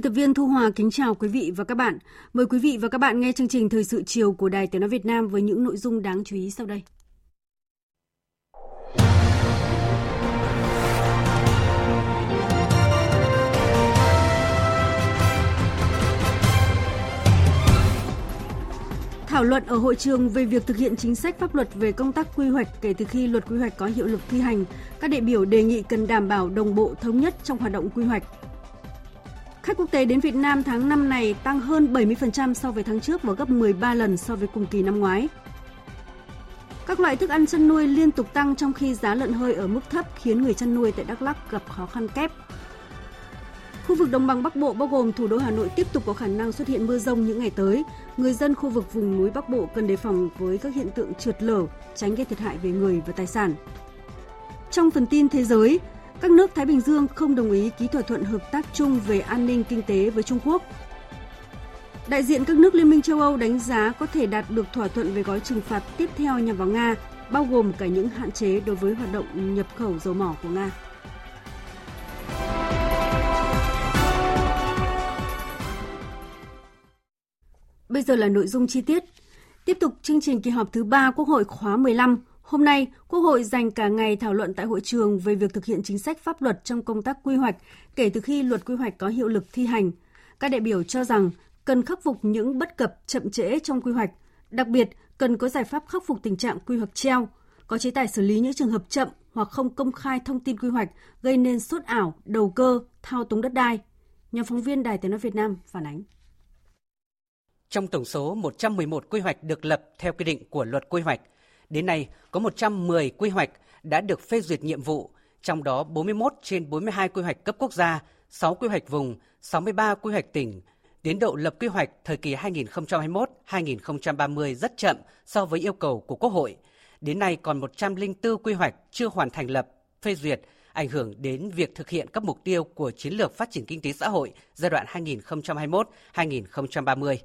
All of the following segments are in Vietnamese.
Biên tập viên Thu Hòa kính chào quý vị và các bạn. Mời quý vị và các bạn nghe chương trình Thời sự chiều của Đài Tiếng Nói Việt Nam với những nội dung đáng chú ý sau đây. Thảo luận ở hội trường về việc thực hiện chính sách pháp luật về công tác quy hoạch kể từ khi luật quy hoạch có hiệu lực thi hành, các đại biểu đề nghị cần đảm bảo đồng bộ thống nhất trong hoạt động quy hoạch, Khách quốc tế đến Việt Nam tháng 5 này tăng hơn 70% so với tháng trước và gấp 13 lần so với cùng kỳ năm ngoái. Các loại thức ăn chăn nuôi liên tục tăng trong khi giá lợn hơi ở mức thấp khiến người chăn nuôi tại Đắk Lắk gặp khó khăn kép. Khu vực đồng bằng Bắc Bộ bao gồm thủ đô Hà Nội tiếp tục có khả năng xuất hiện mưa rông những ngày tới. Người dân khu vực vùng núi Bắc Bộ cần đề phòng với các hiện tượng trượt lở, tránh gây thiệt hại về người và tài sản. Trong phần tin thế giới, các nước Thái Bình Dương không đồng ý ký thỏa thuận hợp tác chung về an ninh kinh tế với Trung Quốc. Đại diện các nước Liên minh châu Âu đánh giá có thể đạt được thỏa thuận về gói trừng phạt tiếp theo nhằm vào Nga, bao gồm cả những hạn chế đối với hoạt động nhập khẩu dầu mỏ của Nga. Bây giờ là nội dung chi tiết. Tiếp tục chương trình kỳ họp thứ 3 Quốc hội khóa 15, Hôm nay, Quốc hội dành cả ngày thảo luận tại hội trường về việc thực hiện chính sách pháp luật trong công tác quy hoạch kể từ khi luật quy hoạch có hiệu lực thi hành. Các đại biểu cho rằng cần khắc phục những bất cập chậm trễ trong quy hoạch, đặc biệt cần có giải pháp khắc phục tình trạng quy hoạch treo, có chế tài xử lý những trường hợp chậm hoặc không công khai thông tin quy hoạch gây nên sốt ảo, đầu cơ, thao túng đất đai. Nhóm phóng viên Đài Tiếng nói Việt Nam phản ánh. Trong tổng số 111 quy hoạch được lập theo quy định của luật quy hoạch, Đến nay, có 110 quy hoạch đã được phê duyệt nhiệm vụ, trong đó 41 trên 42 quy hoạch cấp quốc gia, 6 quy hoạch vùng, 63 quy hoạch tỉnh. Tiến độ lập quy hoạch thời kỳ 2021-2030 rất chậm so với yêu cầu của Quốc hội. Đến nay còn 104 quy hoạch chưa hoàn thành lập, phê duyệt, ảnh hưởng đến việc thực hiện các mục tiêu của chiến lược phát triển kinh tế xã hội giai đoạn 2021-2030.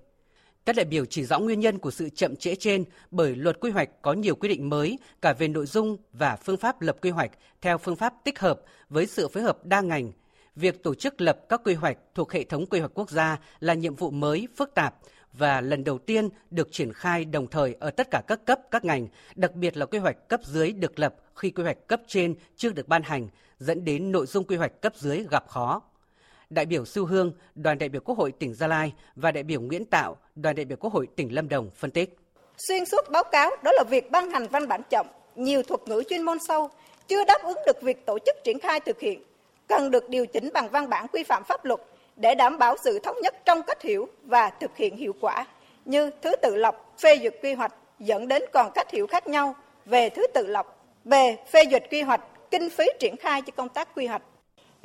Các đại biểu chỉ rõ nguyên nhân của sự chậm trễ trên bởi luật quy hoạch có nhiều quy định mới cả về nội dung và phương pháp lập quy hoạch theo phương pháp tích hợp với sự phối hợp đa ngành. Việc tổ chức lập các quy hoạch thuộc hệ thống quy hoạch quốc gia là nhiệm vụ mới, phức tạp và lần đầu tiên được triển khai đồng thời ở tất cả các cấp, các ngành, đặc biệt là quy hoạch cấp dưới được lập khi quy hoạch cấp trên chưa được ban hành, dẫn đến nội dung quy hoạch cấp dưới gặp khó đại biểu Sư Hương, đoàn đại biểu Quốc hội tỉnh Gia Lai và đại biểu Nguyễn Tạo, đoàn đại biểu Quốc hội tỉnh Lâm Đồng phân tích. Xuyên suốt báo cáo đó là việc ban hành văn bản chậm, nhiều thuật ngữ chuyên môn sâu, chưa đáp ứng được việc tổ chức triển khai thực hiện, cần được điều chỉnh bằng văn bản quy phạm pháp luật để đảm bảo sự thống nhất trong cách hiểu và thực hiện hiệu quả, như thứ tự lọc phê duyệt quy hoạch dẫn đến còn cách hiểu khác nhau về thứ tự lọc về phê duyệt quy hoạch, kinh phí triển khai cho công tác quy hoạch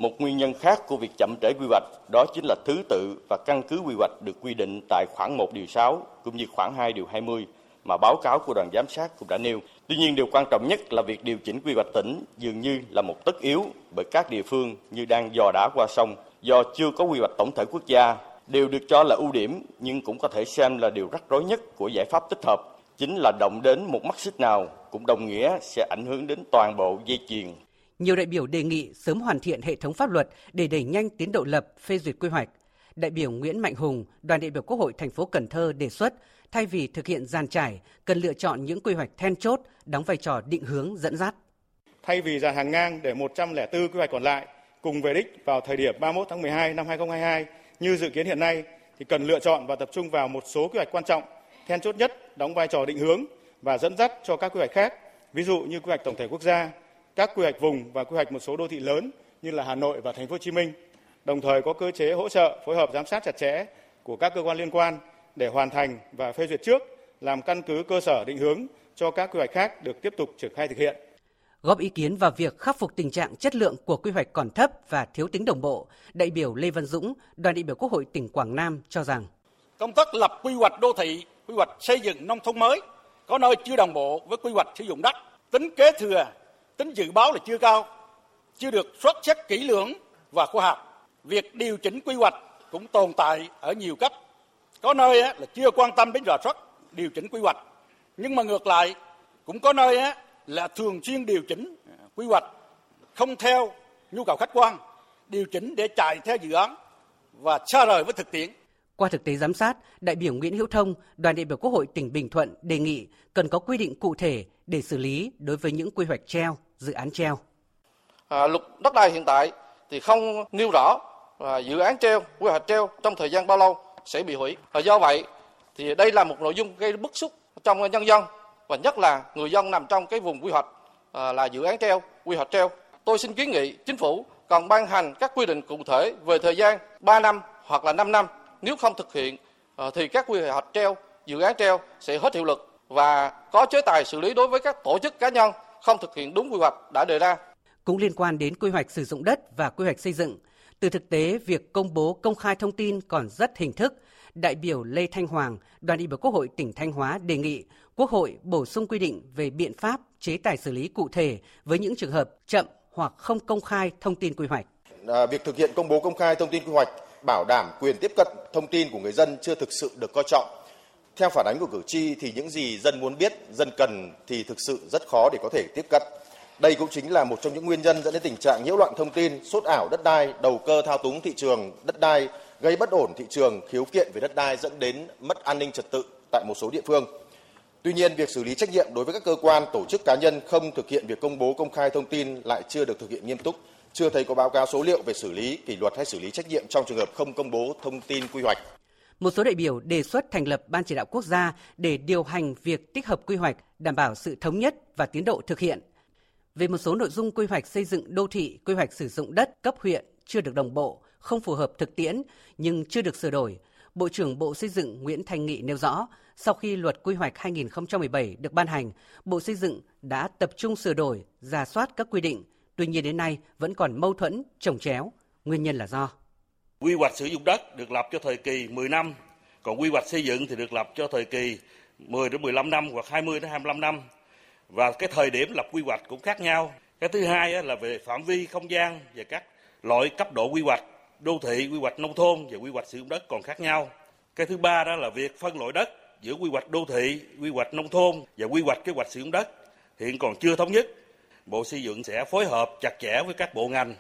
một nguyên nhân khác của việc chậm trễ quy hoạch đó chính là thứ tự và căn cứ quy hoạch được quy định tại khoảng 1 điều 6 cũng như khoảng 2 điều 20 mà báo cáo của đoàn giám sát cũng đã nêu. Tuy nhiên, điều quan trọng nhất là việc điều chỉnh quy hoạch tỉnh dường như là một tất yếu bởi các địa phương như đang dò đá qua sông, do chưa có quy hoạch tổng thể quốc gia, đều được cho là ưu điểm nhưng cũng có thể xem là điều rắc rối nhất của giải pháp tích hợp chính là động đến một mắt xích nào cũng đồng nghĩa sẽ ảnh hưởng đến toàn bộ dây chuyền nhiều đại biểu đề nghị sớm hoàn thiện hệ thống pháp luật để đẩy nhanh tiến độ lập phê duyệt quy hoạch. Đại biểu Nguyễn Mạnh Hùng, đoàn đại biểu Quốc hội thành phố Cần Thơ đề xuất thay vì thực hiện giàn trải, cần lựa chọn những quy hoạch then chốt đóng vai trò định hướng dẫn dắt. Thay vì dàn hàng ngang để 104 quy hoạch còn lại cùng về đích vào thời điểm 31 tháng 12 năm 2022 như dự kiến hiện nay thì cần lựa chọn và tập trung vào một số quy hoạch quan trọng, then chốt nhất đóng vai trò định hướng và dẫn dắt cho các quy hoạch khác, ví dụ như quy hoạch tổng thể quốc gia, các quy hoạch vùng và quy hoạch một số đô thị lớn như là Hà Nội và Thành phố Hồ Chí Minh. Đồng thời có cơ chế hỗ trợ phối hợp giám sát chặt chẽ của các cơ quan liên quan để hoàn thành và phê duyệt trước, làm căn cứ cơ sở định hướng cho các quy hoạch khác được tiếp tục triển khai thực hiện. Góp ý kiến vào việc khắc phục tình trạng chất lượng của quy hoạch còn thấp và thiếu tính đồng bộ, đại biểu Lê Văn Dũng, đoàn đại biểu Quốc hội tỉnh Quảng Nam cho rằng công tác lập quy hoạch đô thị, quy hoạch xây dựng nông thôn mới có nơi chưa đồng bộ với quy hoạch sử dụng đất, tính kế thừa, tính dự báo là chưa cao, chưa được xuất xét kỹ lưỡng và khoa học. Việc điều chỉnh quy hoạch cũng tồn tại ở nhiều cấp. Có nơi là chưa quan tâm đến rà soát điều chỉnh quy hoạch, nhưng mà ngược lại cũng có nơi là thường xuyên điều chỉnh quy hoạch không theo nhu cầu khách quan, điều chỉnh để chạy theo dự án và xa rời với thực tiễn. Qua thực tế giám sát, đại biểu Nguyễn Hữu Thông, đoàn đại biểu Quốc hội tỉnh Bình Thuận đề nghị cần có quy định cụ thể để xử lý đối với những quy hoạch treo, dự án treo. À, luật đất đai hiện tại thì không nêu rõ à, dự án treo, quy hoạch treo trong thời gian bao lâu sẽ bị hủy. Và do vậy thì đây là một nội dung gây bức xúc trong nhân dân và nhất là người dân nằm trong cái vùng quy hoạch à, là dự án treo, quy hoạch treo. Tôi xin kiến nghị chính phủ cần ban hành các quy định cụ thể về thời gian 3 năm hoặc là 5 năm nếu không thực hiện à, thì các quy hoạch treo, dự án treo sẽ hết hiệu lực và có chế tài xử lý đối với các tổ chức cá nhân không thực hiện đúng quy hoạch đã đề ra. Cũng liên quan đến quy hoạch sử dụng đất và quy hoạch xây dựng, từ thực tế việc công bố công khai thông tin còn rất hình thức, đại biểu Lê Thanh Hoàng, đoàn đại biểu Quốc hội tỉnh Thanh Hóa đề nghị Quốc hội bổ sung quy định về biện pháp chế tài xử lý cụ thể với những trường hợp chậm hoặc không công khai thông tin quy hoạch. À, việc thực hiện công bố công khai thông tin quy hoạch bảo đảm quyền tiếp cận thông tin của người dân chưa thực sự được coi trọng. Theo phản ánh của cử tri thì những gì dân muốn biết, dân cần thì thực sự rất khó để có thể tiếp cận. Đây cũng chính là một trong những nguyên nhân dẫn đến tình trạng nhiễu loạn thông tin, sốt ảo đất đai, đầu cơ thao túng thị trường đất đai, gây bất ổn thị trường, khiếu kiện về đất đai dẫn đến mất an ninh trật tự tại một số địa phương. Tuy nhiên, việc xử lý trách nhiệm đối với các cơ quan, tổ chức cá nhân không thực hiện việc công bố công khai thông tin lại chưa được thực hiện nghiêm túc, chưa thấy có báo cáo số liệu về xử lý, kỷ luật hay xử lý trách nhiệm trong trường hợp không công bố thông tin quy hoạch. Một số đại biểu đề xuất thành lập Ban chỉ đạo quốc gia để điều hành việc tích hợp quy hoạch, đảm bảo sự thống nhất và tiến độ thực hiện. Về một số nội dung quy hoạch xây dựng đô thị, quy hoạch sử dụng đất cấp huyện chưa được đồng bộ, không phù hợp thực tiễn nhưng chưa được sửa đổi, Bộ trưởng Bộ Xây dựng Nguyễn thành Nghị nêu rõ, sau khi luật quy hoạch 2017 được ban hành, Bộ Xây dựng đã tập trung sửa đổi, giả soát các quy định, Tuy nhiên đến nay vẫn còn mâu thuẫn, trồng chéo. Nguyên nhân là do quy hoạch sử dụng đất được lập cho thời kỳ 10 năm, còn quy hoạch xây dựng thì được lập cho thời kỳ 10 đến 15 năm hoặc 20 đến 25 năm. Và cái thời điểm lập quy hoạch cũng khác nhau. Cái thứ hai là về phạm vi không gian và các loại cấp độ quy hoạch đô thị, quy hoạch nông thôn và quy hoạch sử dụng đất còn khác nhau. Cái thứ ba đó là việc phân loại đất giữa quy hoạch đô thị, quy hoạch nông thôn và quy hoạch kế hoạch sử dụng đất hiện còn chưa thống nhất Bộ Xây dựng sẽ phối hợp chặt chẽ với các bộ ngành,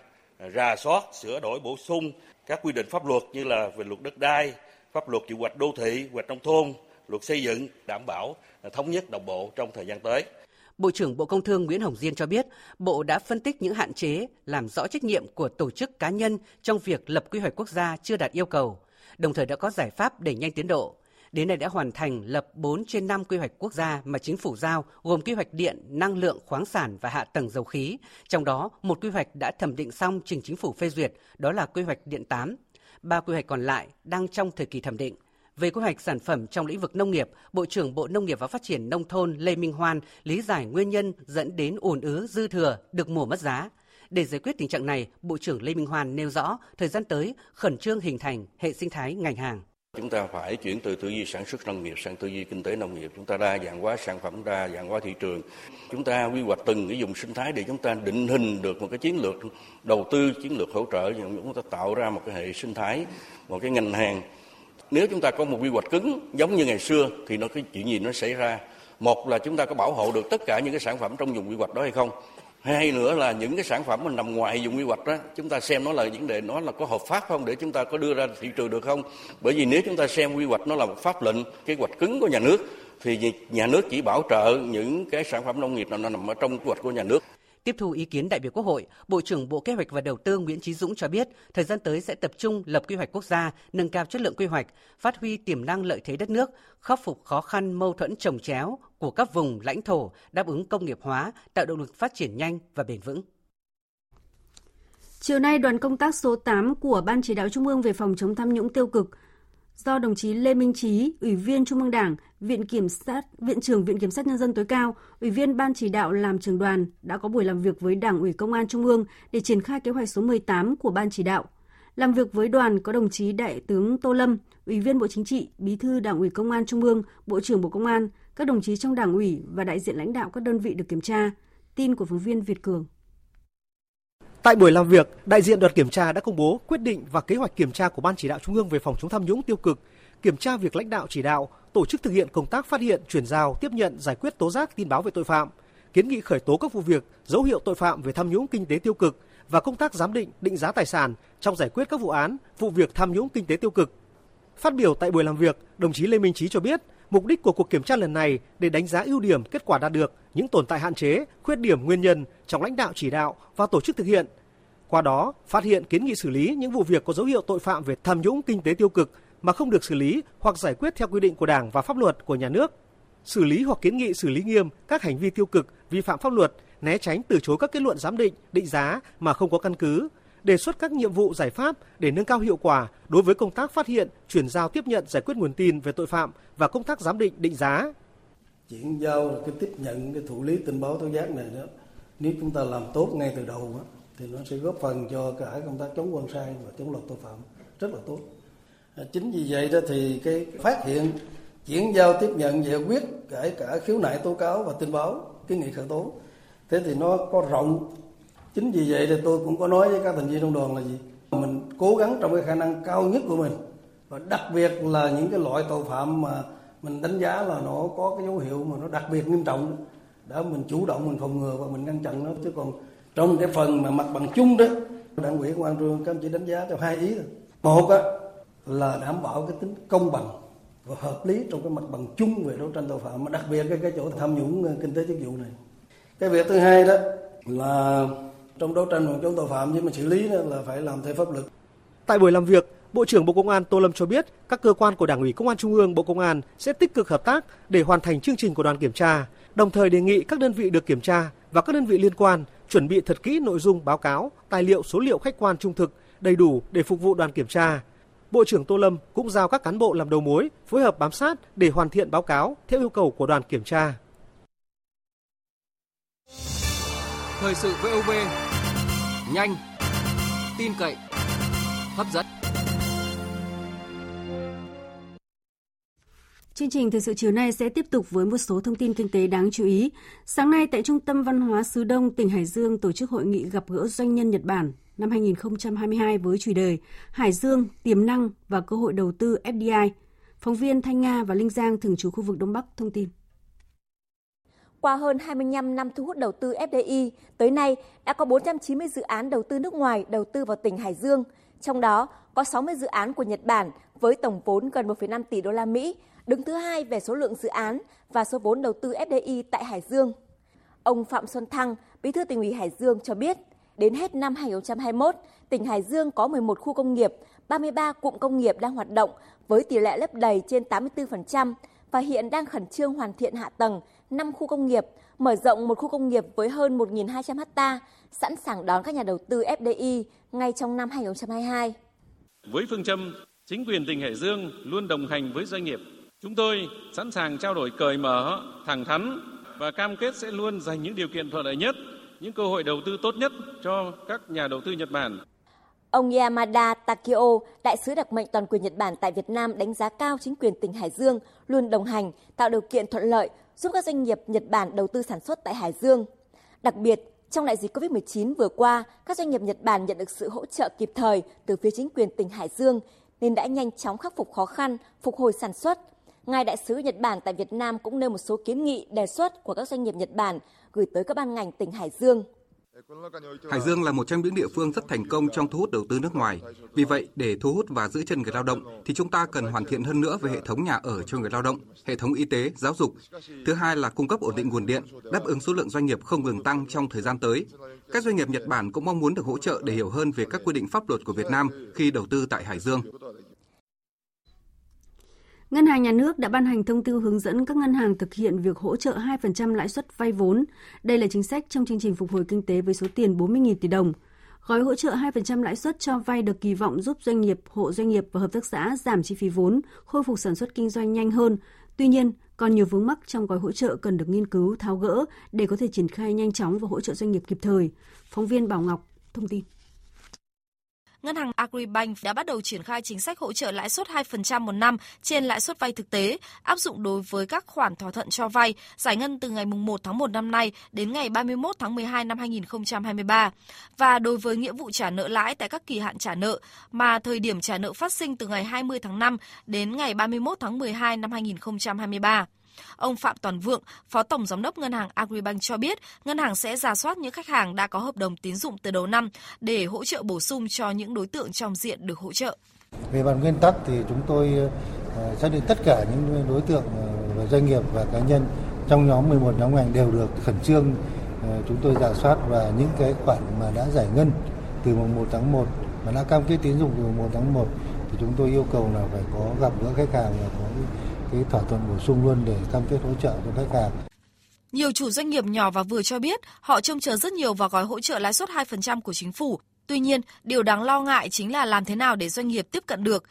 rà soát, sửa đổi bổ sung các quy định pháp luật như là về luật đất đai, pháp luật quy hoạch đô thị, quy hoạch nông thôn, luật xây dựng đảm bảo à, thống nhất đồng bộ trong thời gian tới. Bộ trưởng Bộ Công Thương Nguyễn Hồng Diên cho biết, Bộ đã phân tích những hạn chế, làm rõ trách nhiệm của tổ chức cá nhân trong việc lập quy hoạch quốc gia chưa đạt yêu cầu, đồng thời đã có giải pháp đẩy nhanh tiến độ. Đến nay đã hoàn thành lập 4 trên 5 quy hoạch quốc gia mà chính phủ giao, gồm quy hoạch điện, năng lượng, khoáng sản và hạ tầng dầu khí. Trong đó, một quy hoạch đã thẩm định xong trình chính phủ phê duyệt, đó là quy hoạch điện 8. Ba quy hoạch còn lại đang trong thời kỳ thẩm định. Về quy hoạch sản phẩm trong lĩnh vực nông nghiệp, Bộ trưởng Bộ Nông nghiệp và Phát triển Nông thôn Lê Minh Hoan lý giải nguyên nhân dẫn đến ùn ứ dư thừa được mùa mất giá. Để giải quyết tình trạng này, Bộ trưởng Lê Minh Hoan nêu rõ thời gian tới khẩn trương hình thành hệ sinh thái ngành hàng. Chúng ta phải chuyển từ tư duy sản xuất nông nghiệp sang tư duy kinh tế nông nghiệp. Chúng ta đa dạng hóa sản phẩm, đa dạng hóa thị trường. Chúng ta quy hoạch từng cái dùng sinh thái để chúng ta định hình được một cái chiến lược đầu tư, chiến lược hỗ trợ. Chúng ta tạo ra một cái hệ sinh thái, một cái ngành hàng. Nếu chúng ta có một quy hoạch cứng giống như ngày xưa thì nó cái chuyện gì nó xảy ra. Một là chúng ta có bảo hộ được tất cả những cái sản phẩm trong vùng quy hoạch đó hay không hay nữa là những cái sản phẩm mình nằm ngoài dùng quy hoạch đó, chúng ta xem nó là vấn đề nó là có hợp pháp không để chúng ta có đưa ra thị trường được không? Bởi vì nếu chúng ta xem quy hoạch nó là một pháp lệnh, kế hoạch cứng của nhà nước, thì nhà nước chỉ bảo trợ những cái sản phẩm nông nghiệp nào nằm ở trong quy hoạch của nhà nước. Tiếp thu ý kiến đại biểu Quốc hội, Bộ trưởng Bộ Kế hoạch và Đầu tư Nguyễn Chí Dũng cho biết, thời gian tới sẽ tập trung lập quy hoạch quốc gia, nâng cao chất lượng quy hoạch, phát huy tiềm năng lợi thế đất nước, khắc phục khó khăn mâu thuẫn trồng chéo của các vùng lãnh thổ, đáp ứng công nghiệp hóa, tạo động lực phát triển nhanh và bền vững. Chiều nay, đoàn công tác số 8 của Ban Chỉ đạo Trung ương về phòng chống tham nhũng tiêu cực do đồng chí Lê Minh Trí, Ủy viên Trung ương Đảng, Viện Kiểm sát, Viện trưởng Viện Kiểm sát Nhân dân tối cao, Ủy viên Ban chỉ đạo làm trường đoàn đã có buổi làm việc với Đảng ủy Công an Trung ương để triển khai kế hoạch số 18 của Ban chỉ đạo. Làm việc với đoàn có đồng chí Đại tướng Tô Lâm, Ủy viên Bộ Chính trị, Bí thư Đảng ủy Công an Trung ương, Bộ trưởng Bộ Công an, các đồng chí trong Đảng ủy và đại diện lãnh đạo các đơn vị được kiểm tra. Tin của phóng viên Việt Cường. Tại buổi làm việc, đại diện đoàn kiểm tra đã công bố quyết định và kế hoạch kiểm tra của Ban chỉ đạo Trung ương về phòng chống tham nhũng tiêu cực, kiểm tra việc lãnh đạo chỉ đạo, tổ chức thực hiện công tác phát hiện, chuyển giao, tiếp nhận, giải quyết tố giác tin báo về tội phạm, kiến nghị khởi tố các vụ việc, dấu hiệu tội phạm về tham nhũng kinh tế tiêu cực và công tác giám định, định giá tài sản trong giải quyết các vụ án, vụ việc tham nhũng kinh tế tiêu cực. Phát biểu tại buổi làm việc, đồng chí Lê Minh Trí cho biết, mục đích của cuộc kiểm tra lần này để đánh giá ưu điểm, kết quả đạt được, những tồn tại hạn chế, khuyết điểm nguyên nhân trong lãnh đạo chỉ đạo và tổ chức thực hiện. Qua đó, phát hiện kiến nghị xử lý những vụ việc có dấu hiệu tội phạm về tham nhũng kinh tế tiêu cực mà không được xử lý hoặc giải quyết theo quy định của Đảng và pháp luật của nhà nước. Xử lý hoặc kiến nghị xử lý nghiêm các hành vi tiêu cực, vi phạm pháp luật, né tránh từ chối các kết luận giám định, định giá mà không có căn cứ, đề xuất các nhiệm vụ giải pháp để nâng cao hiệu quả đối với công tác phát hiện, chuyển giao tiếp nhận giải quyết nguồn tin về tội phạm và công tác giám định định giá. Chuyển giao cái tiếp nhận cái thụ lý tin báo tố giác này đó nếu chúng ta làm tốt ngay từ đầu đó, thì nó sẽ góp phần cho cả công tác chống quan sai và chống luật tội phạm. Rất là tốt. À, chính vì vậy đó thì cái phát hiện, chuyển giao tiếp nhận giải quyết kể cả khiếu nại tố cáo và tin báo, kiến nghị khởi tố, thế thì nó có rộng. Chính vì vậy thì tôi cũng có nói với các thành viên trong đoàn là gì? Mình cố gắng trong cái khả năng cao nhất của mình. Và đặc biệt là những cái loại tội phạm mà mình đánh giá là nó có cái dấu hiệu mà nó đặc biệt nghiêm trọng, đã mình chủ động, mình phòng ngừa và mình ngăn chặn nó. Chứ còn trong cái phần mà mặt bằng chung đó đảng ủy công an trung các ông chỉ đánh giá theo hai ý thôi. Một á là đảm bảo cái tính công bằng và hợp lý trong cái mặt bằng chung về đấu tranh tội phạm mà đặc biệt cái cái chỗ tham nhũng ờ, kinh tế chức vụ này. Cái việc thứ hai đó là trong đấu tranh phòng chống tội phạm nhưng mà xử lý đó là phải làm theo pháp luật. Tại buổi làm việc Bộ trưởng Bộ Công an Tô Lâm cho biết các cơ quan của Đảng ủy Công an Trung ương Bộ Công an sẽ tích cực hợp tác để hoàn thành chương trình của đoàn kiểm tra, đồng thời đề nghị các đơn vị được kiểm tra và các đơn vị liên quan chuẩn bị thật kỹ nội dung báo cáo, tài liệu số liệu khách quan trung thực, đầy đủ để phục vụ đoàn kiểm tra. Bộ trưởng Tô Lâm cũng giao các cán bộ làm đầu mối phối hợp bám sát để hoàn thiện báo cáo theo yêu cầu của đoàn kiểm tra. Thời sự VOV nhanh, tin cậy, hấp dẫn. Chương trình thời sự chiều nay sẽ tiếp tục với một số thông tin kinh tế đáng chú ý. Sáng nay tại Trung tâm Văn hóa Sứ Đông, tỉnh Hải Dương tổ chức hội nghị gặp gỡ doanh nhân Nhật Bản năm 2022 với chủ đề Hải Dương, tiềm năng và cơ hội đầu tư FDI. Phóng viên Thanh Nga và Linh Giang thường trú khu vực Đông Bắc thông tin. Qua hơn 25 năm thu hút đầu tư FDI, tới nay đã có 490 dự án đầu tư nước ngoài đầu tư vào tỉnh Hải Dương, trong đó có 60 dự án của Nhật Bản với tổng vốn gần 1,5 tỷ đô la Mỹ đứng thứ hai về số lượng dự án và số vốn đầu tư FDI tại Hải Dương. Ông Phạm Xuân Thăng, Bí thư tỉnh ủy Hải Dương cho biết, đến hết năm 2021, tỉnh Hải Dương có 11 khu công nghiệp, 33 cụm công nghiệp đang hoạt động với tỷ lệ lấp đầy trên 84% và hiện đang khẩn trương hoàn thiện hạ tầng 5 khu công nghiệp, mở rộng một khu công nghiệp với hơn 1.200 ha, sẵn sàng đón các nhà đầu tư FDI ngay trong năm 2022. Với phương châm chính quyền tỉnh Hải Dương luôn đồng hành với doanh nghiệp Chúng tôi sẵn sàng trao đổi cởi mở, thẳng thắn và cam kết sẽ luôn dành những điều kiện thuận lợi nhất, những cơ hội đầu tư tốt nhất cho các nhà đầu tư Nhật Bản. Ông Yamada Takio, đại sứ đặc mệnh toàn quyền Nhật Bản tại Việt Nam đánh giá cao chính quyền tỉnh Hải Dương luôn đồng hành, tạo điều kiện thuận lợi giúp các doanh nghiệp Nhật Bản đầu tư sản xuất tại Hải Dương. Đặc biệt, trong đại dịch COVID-19 vừa qua, các doanh nghiệp Nhật Bản nhận được sự hỗ trợ kịp thời từ phía chính quyền tỉnh Hải Dương nên đã nhanh chóng khắc phục khó khăn, phục hồi sản xuất, Ngài đại sứ Nhật Bản tại Việt Nam cũng nêu một số kiến nghị đề xuất của các doanh nghiệp Nhật Bản gửi tới các ban ngành tỉnh Hải Dương. Hải Dương là một trong những địa phương rất thành công trong thu hút đầu tư nước ngoài. Vì vậy, để thu hút và giữ chân người lao động thì chúng ta cần hoàn thiện hơn nữa về hệ thống nhà ở cho người lao động, hệ thống y tế, giáo dục. Thứ hai là cung cấp ổn định nguồn điện, đáp ứng số lượng doanh nghiệp không ngừng tăng trong thời gian tới. Các doanh nghiệp Nhật Bản cũng mong muốn được hỗ trợ để hiểu hơn về các quy định pháp luật của Việt Nam khi đầu tư tại Hải Dương. Ngân hàng Nhà nước đã ban hành thông tư hướng dẫn các ngân hàng thực hiện việc hỗ trợ 2% lãi suất vay vốn. Đây là chính sách trong chương trình phục hồi kinh tế với số tiền 40.000 tỷ đồng. Gói hỗ trợ 2% lãi suất cho vay được kỳ vọng giúp doanh nghiệp, hộ doanh nghiệp và hợp tác xã giảm chi phí vốn, khôi phục sản xuất kinh doanh nhanh hơn. Tuy nhiên, còn nhiều vướng mắc trong gói hỗ trợ cần được nghiên cứu, tháo gỡ để có thể triển khai nhanh chóng và hỗ trợ doanh nghiệp kịp thời. Phóng viên Bảo Ngọc thông tin. Ngân hàng Agribank đã bắt đầu triển khai chính sách hỗ trợ lãi suất 2% một năm trên lãi suất vay thực tế, áp dụng đối với các khoản thỏa thuận cho vay, giải ngân từ ngày 1 tháng 1 năm nay đến ngày 31 tháng 12 năm 2023 và đối với nghĩa vụ trả nợ lãi tại các kỳ hạn trả nợ mà thời điểm trả nợ phát sinh từ ngày 20 tháng 5 đến ngày 31 tháng 12 năm 2023. Ông Phạm Toàn Vượng, Phó Tổng Giám đốc Ngân hàng Agribank cho biết, ngân hàng sẽ ra soát những khách hàng đã có hợp đồng tín dụng từ đầu năm để hỗ trợ bổ sung cho những đối tượng trong diện được hỗ trợ. Về mặt nguyên tắc thì chúng tôi ờ, xác định tất cả những đối tượng ờ, và doanh nghiệp và cá nhân trong nhóm 11 nhóm ngành đều được khẩn trương ờ, chúng tôi giả soát và những cái khoản mà đã giải ngân từ mùng 1 tháng 1 mà đã cam kết tín dụng từ mùng 1 tháng 1 thì chúng tôi yêu cầu là phải có gặp gỡ khách hàng và có cái thỏa thuận bổ sung luôn để cam kết hỗ trợ cho khách hàng. Nhiều chủ doanh nghiệp nhỏ và vừa cho biết họ trông chờ rất nhiều vào gói hỗ trợ lãi suất 2% của chính phủ. Tuy nhiên, điều đáng lo ngại chính là làm thế nào để doanh nghiệp tiếp cận được.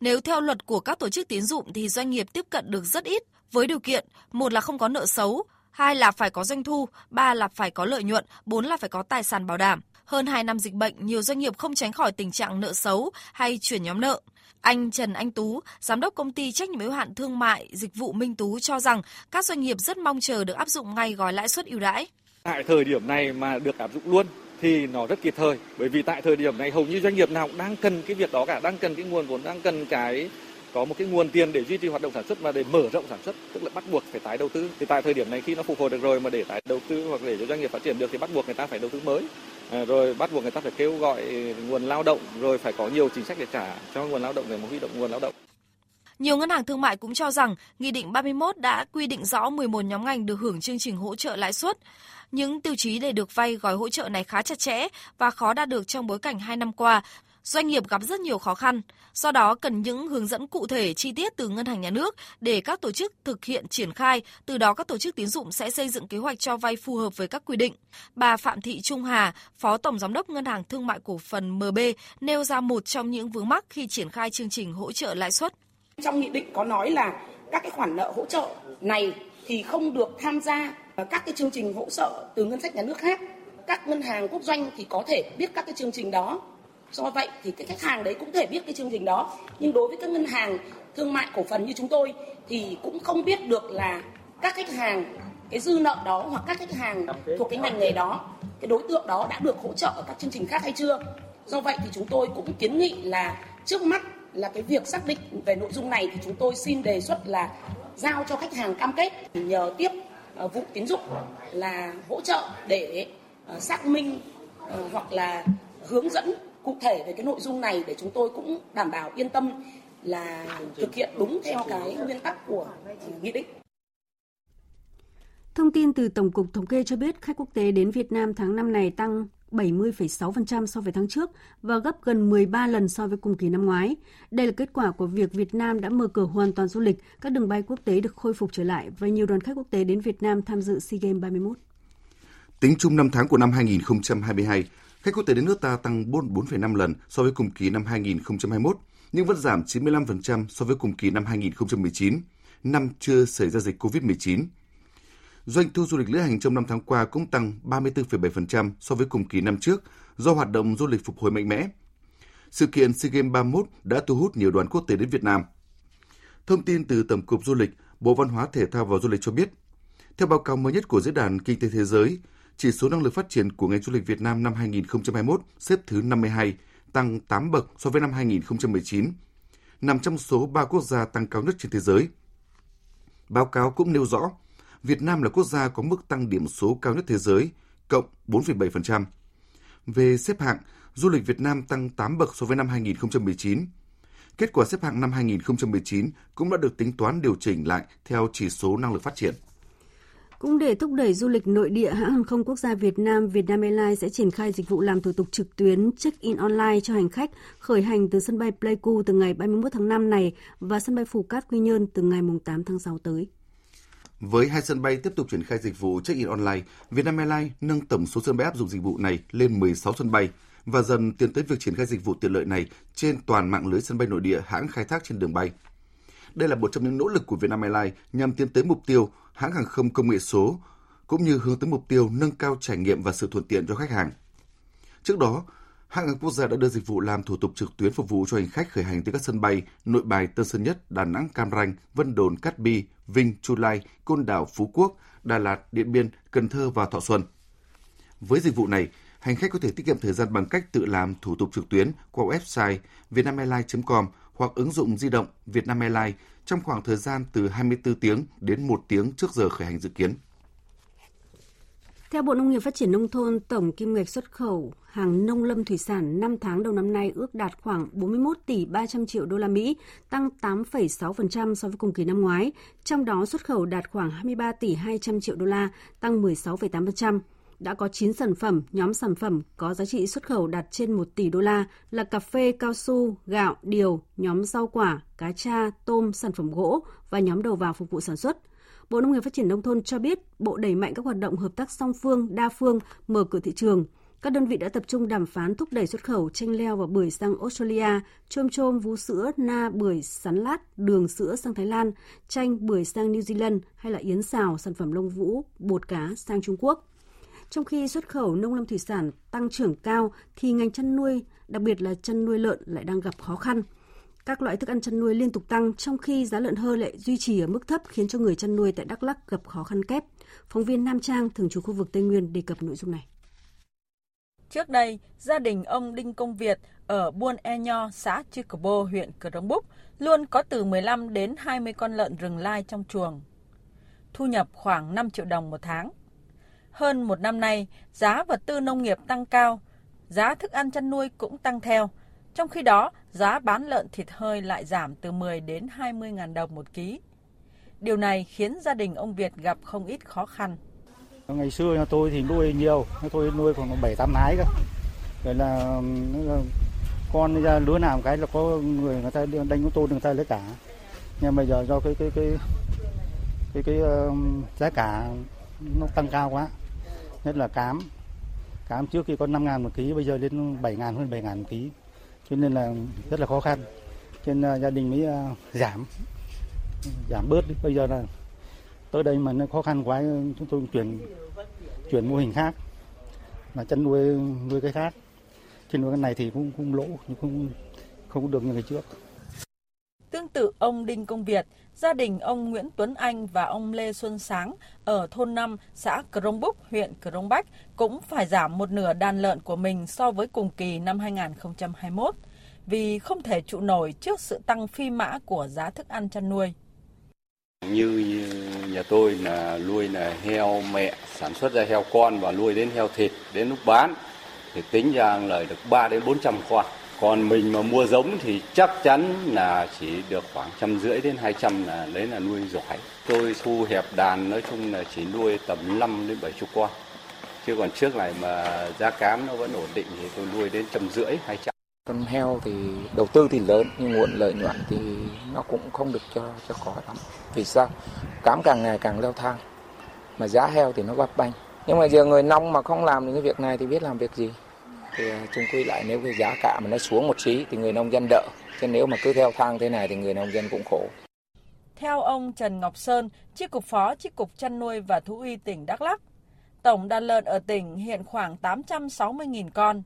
Nếu theo luật của các tổ chức tín dụng thì doanh nghiệp tiếp cận được rất ít với điều kiện một là không có nợ xấu, hai là phải có doanh thu, ba là phải có lợi nhuận, bốn là phải có tài sản bảo đảm. Hơn 2 năm dịch bệnh, nhiều doanh nghiệp không tránh khỏi tình trạng nợ xấu hay chuyển nhóm nợ. Anh Trần Anh Tú, giám đốc công ty trách nhiệm hữu hạn thương mại dịch vụ Minh Tú cho rằng các doanh nghiệp rất mong chờ được áp dụng ngay gói lãi suất ưu đãi. Tại thời điểm này mà được áp dụng luôn thì nó rất kịp thời bởi vì tại thời điểm này hầu như doanh nghiệp nào cũng đang cần cái việc đó cả đang cần cái nguồn vốn đang cần cái có một cái nguồn tiền để duy trì hoạt động sản xuất và để mở rộng sản xuất tức là bắt buộc phải tái đầu tư. Thì tại thời điểm này khi nó phục hồi được rồi mà để tái đầu tư hoặc để cho doanh nghiệp phát triển được thì bắt buộc người ta phải đầu tư mới. À, rồi bắt buộc người ta phải kêu gọi nguồn lao động rồi phải có nhiều chính sách để trả cho nguồn lao động để mà huy động nguồn lao động. Nhiều ngân hàng thương mại cũng cho rằng Nghị định 31 đã quy định rõ 11 nhóm ngành được hưởng chương trình hỗ trợ lãi suất. Những tiêu chí để được vay gói hỗ trợ này khá chặt chẽ và khó đạt được trong bối cảnh 2 năm qua doanh nghiệp gặp rất nhiều khó khăn. Do đó cần những hướng dẫn cụ thể chi tiết từ ngân hàng nhà nước để các tổ chức thực hiện triển khai, từ đó các tổ chức tín dụng sẽ xây dựng kế hoạch cho vay phù hợp với các quy định. Bà Phạm Thị Trung Hà, Phó Tổng giám đốc Ngân hàng Thương mại Cổ phần MB nêu ra một trong những vướng mắc khi triển khai chương trình hỗ trợ lãi suất. Trong nghị định có nói là các cái khoản nợ hỗ trợ này thì không được tham gia các cái chương trình hỗ trợ từ ngân sách nhà nước khác. Các ngân hàng quốc doanh thì có thể biết các cái chương trình đó do vậy thì cái khách hàng đấy cũng thể biết cái chương trình đó. Nhưng đối với các ngân hàng thương mại cổ phần như chúng tôi thì cũng không biết được là các khách hàng cái dư nợ đó hoặc các khách hàng thuộc cái ngành nghề đó cái đối tượng đó đã được hỗ trợ ở các chương trình khác hay chưa? Do vậy thì chúng tôi cũng kiến nghị là trước mắt là cái việc xác định về nội dung này thì chúng tôi xin đề xuất là giao cho khách hàng cam kết nhờ tiếp uh, vụ tín dụng là hỗ trợ để uh, xác minh uh, hoặc là hướng dẫn cụ thể về cái nội dung này để chúng tôi cũng đảm bảo yên tâm là thực hiện đúng theo cái nguyên tắc của nghị định. Thông tin từ Tổng cục Thống kê cho biết khách quốc tế đến Việt Nam tháng năm này tăng 70,6% so với tháng trước và gấp gần 13 lần so với cùng kỳ năm ngoái. Đây là kết quả của việc Việt Nam đã mở cửa hoàn toàn du lịch, các đường bay quốc tế được khôi phục trở lại và nhiều đoàn khách quốc tế đến Việt Nam tham dự SEA Games 31. Tính chung 5 tháng của năm 2022, Khách quốc tế đến nước ta tăng 44,5 lần so với cùng kỳ năm 2021, nhưng vẫn giảm 95% so với cùng kỳ năm 2019, năm chưa xảy ra dịch COVID-19. Doanh thu du lịch lữ hành trong 5 tháng qua cũng tăng 34,7% so với cùng kỳ năm trước do hoạt động du lịch phục hồi mạnh mẽ. Sự kiện SEA Games 31 đã thu hút nhiều đoàn quốc tế đến Việt Nam. Thông tin từ Tổng cục Du lịch, Bộ Văn hóa Thể thao và Du lịch cho biết, theo báo cáo mới nhất của Diễn đàn Kinh tế Thế giới, chỉ số năng lực phát triển của ngành du lịch Việt Nam năm 2021 xếp thứ 52, tăng 8 bậc so với năm 2019, nằm trong số 3 quốc gia tăng cao nhất trên thế giới. Báo cáo cũng nêu rõ, Việt Nam là quốc gia có mức tăng điểm số cao nhất thế giới, cộng 4,7%. Về xếp hạng, du lịch Việt Nam tăng 8 bậc so với năm 2019. Kết quả xếp hạng năm 2019 cũng đã được tính toán điều chỉnh lại theo chỉ số năng lực phát triển. Cũng để thúc đẩy du lịch nội địa, hãng hàng không quốc gia Việt Nam Vietnam Airlines sẽ triển khai dịch vụ làm thủ tục trực tuyến check-in online cho hành khách khởi hành từ sân bay Pleiku từ ngày 31 tháng 5 này và sân bay Phù Cát Quy Nhơn từ ngày 8 tháng 6 tới. Với hai sân bay tiếp tục triển khai dịch vụ check-in online, Vietnam Airlines nâng tổng số sân bay áp dụng dịch vụ này lên 16 sân bay và dần tiến tới việc triển khai dịch vụ tiện lợi này trên toàn mạng lưới sân bay nội địa hãng khai thác trên đường bay. Đây là một trong những nỗ lực của Vietnam Airlines nhằm tiến tới mục tiêu hãng hàng không công nghệ số, cũng như hướng tới mục tiêu nâng cao trải nghiệm và sự thuận tiện cho khách hàng. Trước đó, hãng hàng quốc gia đã đưa dịch vụ làm thủ tục trực tuyến phục vụ cho hành khách khởi hành từ các sân bay Nội Bài, Tân Sơn Nhất, Đà Nẵng, Cam Ranh, Vân Đồn, Cát Bi, Vinh, Chu Lai, Côn Đảo, Phú Quốc, Đà Lạt, Điện Biên, Cần Thơ và Thọ Xuân. Với dịch vụ này, hành khách có thể tiết kiệm thời gian bằng cách tự làm thủ tục trực tuyến qua website vietnamairlines.com hoặc ứng dụng di động Vietnam Airlines trong khoảng thời gian từ 24 tiếng đến 1 tiếng trước giờ khởi hành dự kiến. Theo Bộ Nông nghiệp Phát triển Nông thôn, tổng kim ngạch xuất khẩu hàng nông lâm thủy sản 5 tháng đầu năm nay ước đạt khoảng 41 tỷ 300 triệu đô la Mỹ, tăng 8,6% so với cùng kỳ năm ngoái. Trong đó xuất khẩu đạt khoảng 23 tỷ 200 triệu đô la, tăng 16,8% đã có 9 sản phẩm, nhóm sản phẩm có giá trị xuất khẩu đạt trên 1 tỷ đô la là cà phê, cao su, gạo, điều, nhóm rau quả, cá tra, tôm, sản phẩm gỗ và nhóm đầu vào phục vụ sản xuất. Bộ Nông nghiệp Phát triển Nông thôn cho biết, Bộ đẩy mạnh các hoạt động hợp tác song phương, đa phương, mở cửa thị trường. Các đơn vị đã tập trung đàm phán thúc đẩy xuất khẩu chanh leo và bưởi sang Australia, chôm chôm, vú sữa, na, bưởi, sắn lát, đường sữa sang Thái Lan, chanh, bưởi sang New Zealand hay là yến xào, sản phẩm lông vũ, bột cá sang Trung Quốc. Trong khi xuất khẩu nông lâm thủy sản tăng trưởng cao thì ngành chăn nuôi, đặc biệt là chăn nuôi lợn lại đang gặp khó khăn. Các loại thức ăn chăn nuôi liên tục tăng trong khi giá lợn hơi lại duy trì ở mức thấp khiến cho người chăn nuôi tại Đắk Lắk gặp khó khăn kép. Phóng viên Nam Trang, thường trú khu vực Tây Nguyên đề cập nội dung này. Trước đây, gia đình ông Đinh Công Việt ở Buôn E Nho, xã Chư Cờ Bô, huyện Cờ Đông Búc luôn có từ 15 đến 20 con lợn rừng lai trong chuồng. Thu nhập khoảng 5 triệu đồng một tháng. Hơn một năm nay, giá vật tư nông nghiệp tăng cao, giá thức ăn chăn nuôi cũng tăng theo. Trong khi đó, giá bán lợn thịt hơi lại giảm từ 10 đến 20 ngàn đồng một ký. Điều này khiến gia đình ông Việt gặp không ít khó khăn. Ngày xưa nhà tôi thì nuôi nhiều, tôi nuôi khoảng 7 8 nái cơ. Rồi là, ừ, con ra lứa nào cái là có người người ta đánh con tôi người ta lấy cả. Nhưng bây giờ do cái cái cái cái cái, cái uh, giá cả nó tăng cao quá nhất là cám. Cám trước khi có 5 ngàn một ký, bây giờ lên 7 ngàn, hơn 7 ngàn một ký. Cho nên là rất là khó khăn. Cho nên à, gia đình mới à, giảm. Giảm bớt đi. bây giờ là tới đây mà nó khó khăn quá, chúng tôi chuyển chuyển mô hình khác. Là chăn nuôi nuôi cái khác. Trên nuôi cái này thì cũng cũng lỗ, nhưng không không được như ngày trước tự ông Đinh Công Việt, gia đình ông Nguyễn Tuấn Anh và ông Lê Xuân Sáng ở thôn 5, xã Crong Búc, huyện Crong Bách cũng phải giảm một nửa đàn lợn của mình so với cùng kỳ năm 2021 vì không thể trụ nổi trước sự tăng phi mã của giá thức ăn chăn nuôi. Như nhà tôi là nuôi là heo mẹ sản xuất ra heo con và nuôi đến heo thịt đến lúc bán thì tính ra lời được 3 đến 400 con còn mình mà mua giống thì chắc chắn là chỉ được khoảng trăm rưỡi đến hai trăm là đấy là nuôi giỏi. Tôi thu hẹp đàn nói chung là chỉ nuôi tầm 5 đến 70 con. Chứ còn trước này mà giá cám nó vẫn ổn định thì tôi nuôi đến trăm rưỡi, hai trăm. Con heo thì đầu tư thì lớn, nhưng nguồn lợi nhuận thì nó cũng không được cho cho có lắm. Vì sao? Cám càng ngày càng leo thang, mà giá heo thì nó bấp bênh. nhưng mà giờ người nông mà không làm những cái việc này thì biết làm việc gì? Thì à, chung quy lại nếu cái giá cả mà nó xuống một tí thì người nông dân đỡ chứ nếu mà cứ theo thang thế này thì người nông dân cũng khổ theo ông Trần Ngọc Sơn, Chi cục Phó Chi cục Chăn nuôi và Thú y tỉnh Đắk Lắk, tổng đàn lợn ở tỉnh hiện khoảng 860.000 con.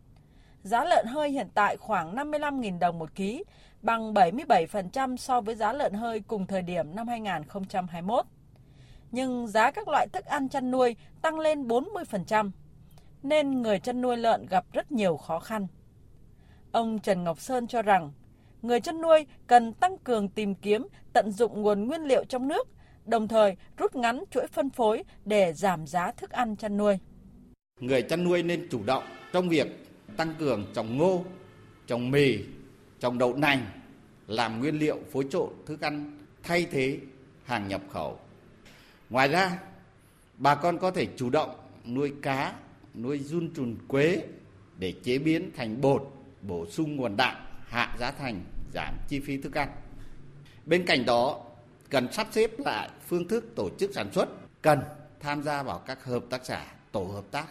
Giá lợn hơi hiện tại khoảng 55.000 đồng một ký, bằng 77% so với giá lợn hơi cùng thời điểm năm 2021. Nhưng giá các loại thức ăn chăn nuôi tăng lên 40% nên người chăn nuôi lợn gặp rất nhiều khó khăn. Ông Trần Ngọc Sơn cho rằng, người chăn nuôi cần tăng cường tìm kiếm, tận dụng nguồn nguyên liệu trong nước, đồng thời rút ngắn chuỗi phân phối để giảm giá thức ăn chăn nuôi. Người chăn nuôi nên chủ động trong việc tăng cường trồng ngô, trồng mì, trồng đậu nành làm nguyên liệu phối trộn thức ăn thay thế hàng nhập khẩu. Ngoài ra, bà con có thể chủ động nuôi cá, nuôi run trùn quế để chế biến thành bột, bổ sung nguồn đạm, hạ giá thành, giảm chi phí thức ăn. Bên cạnh đó, cần sắp xếp lại phương thức tổ chức sản xuất, cần tham gia vào các hợp tác xã, tổ hợp tác,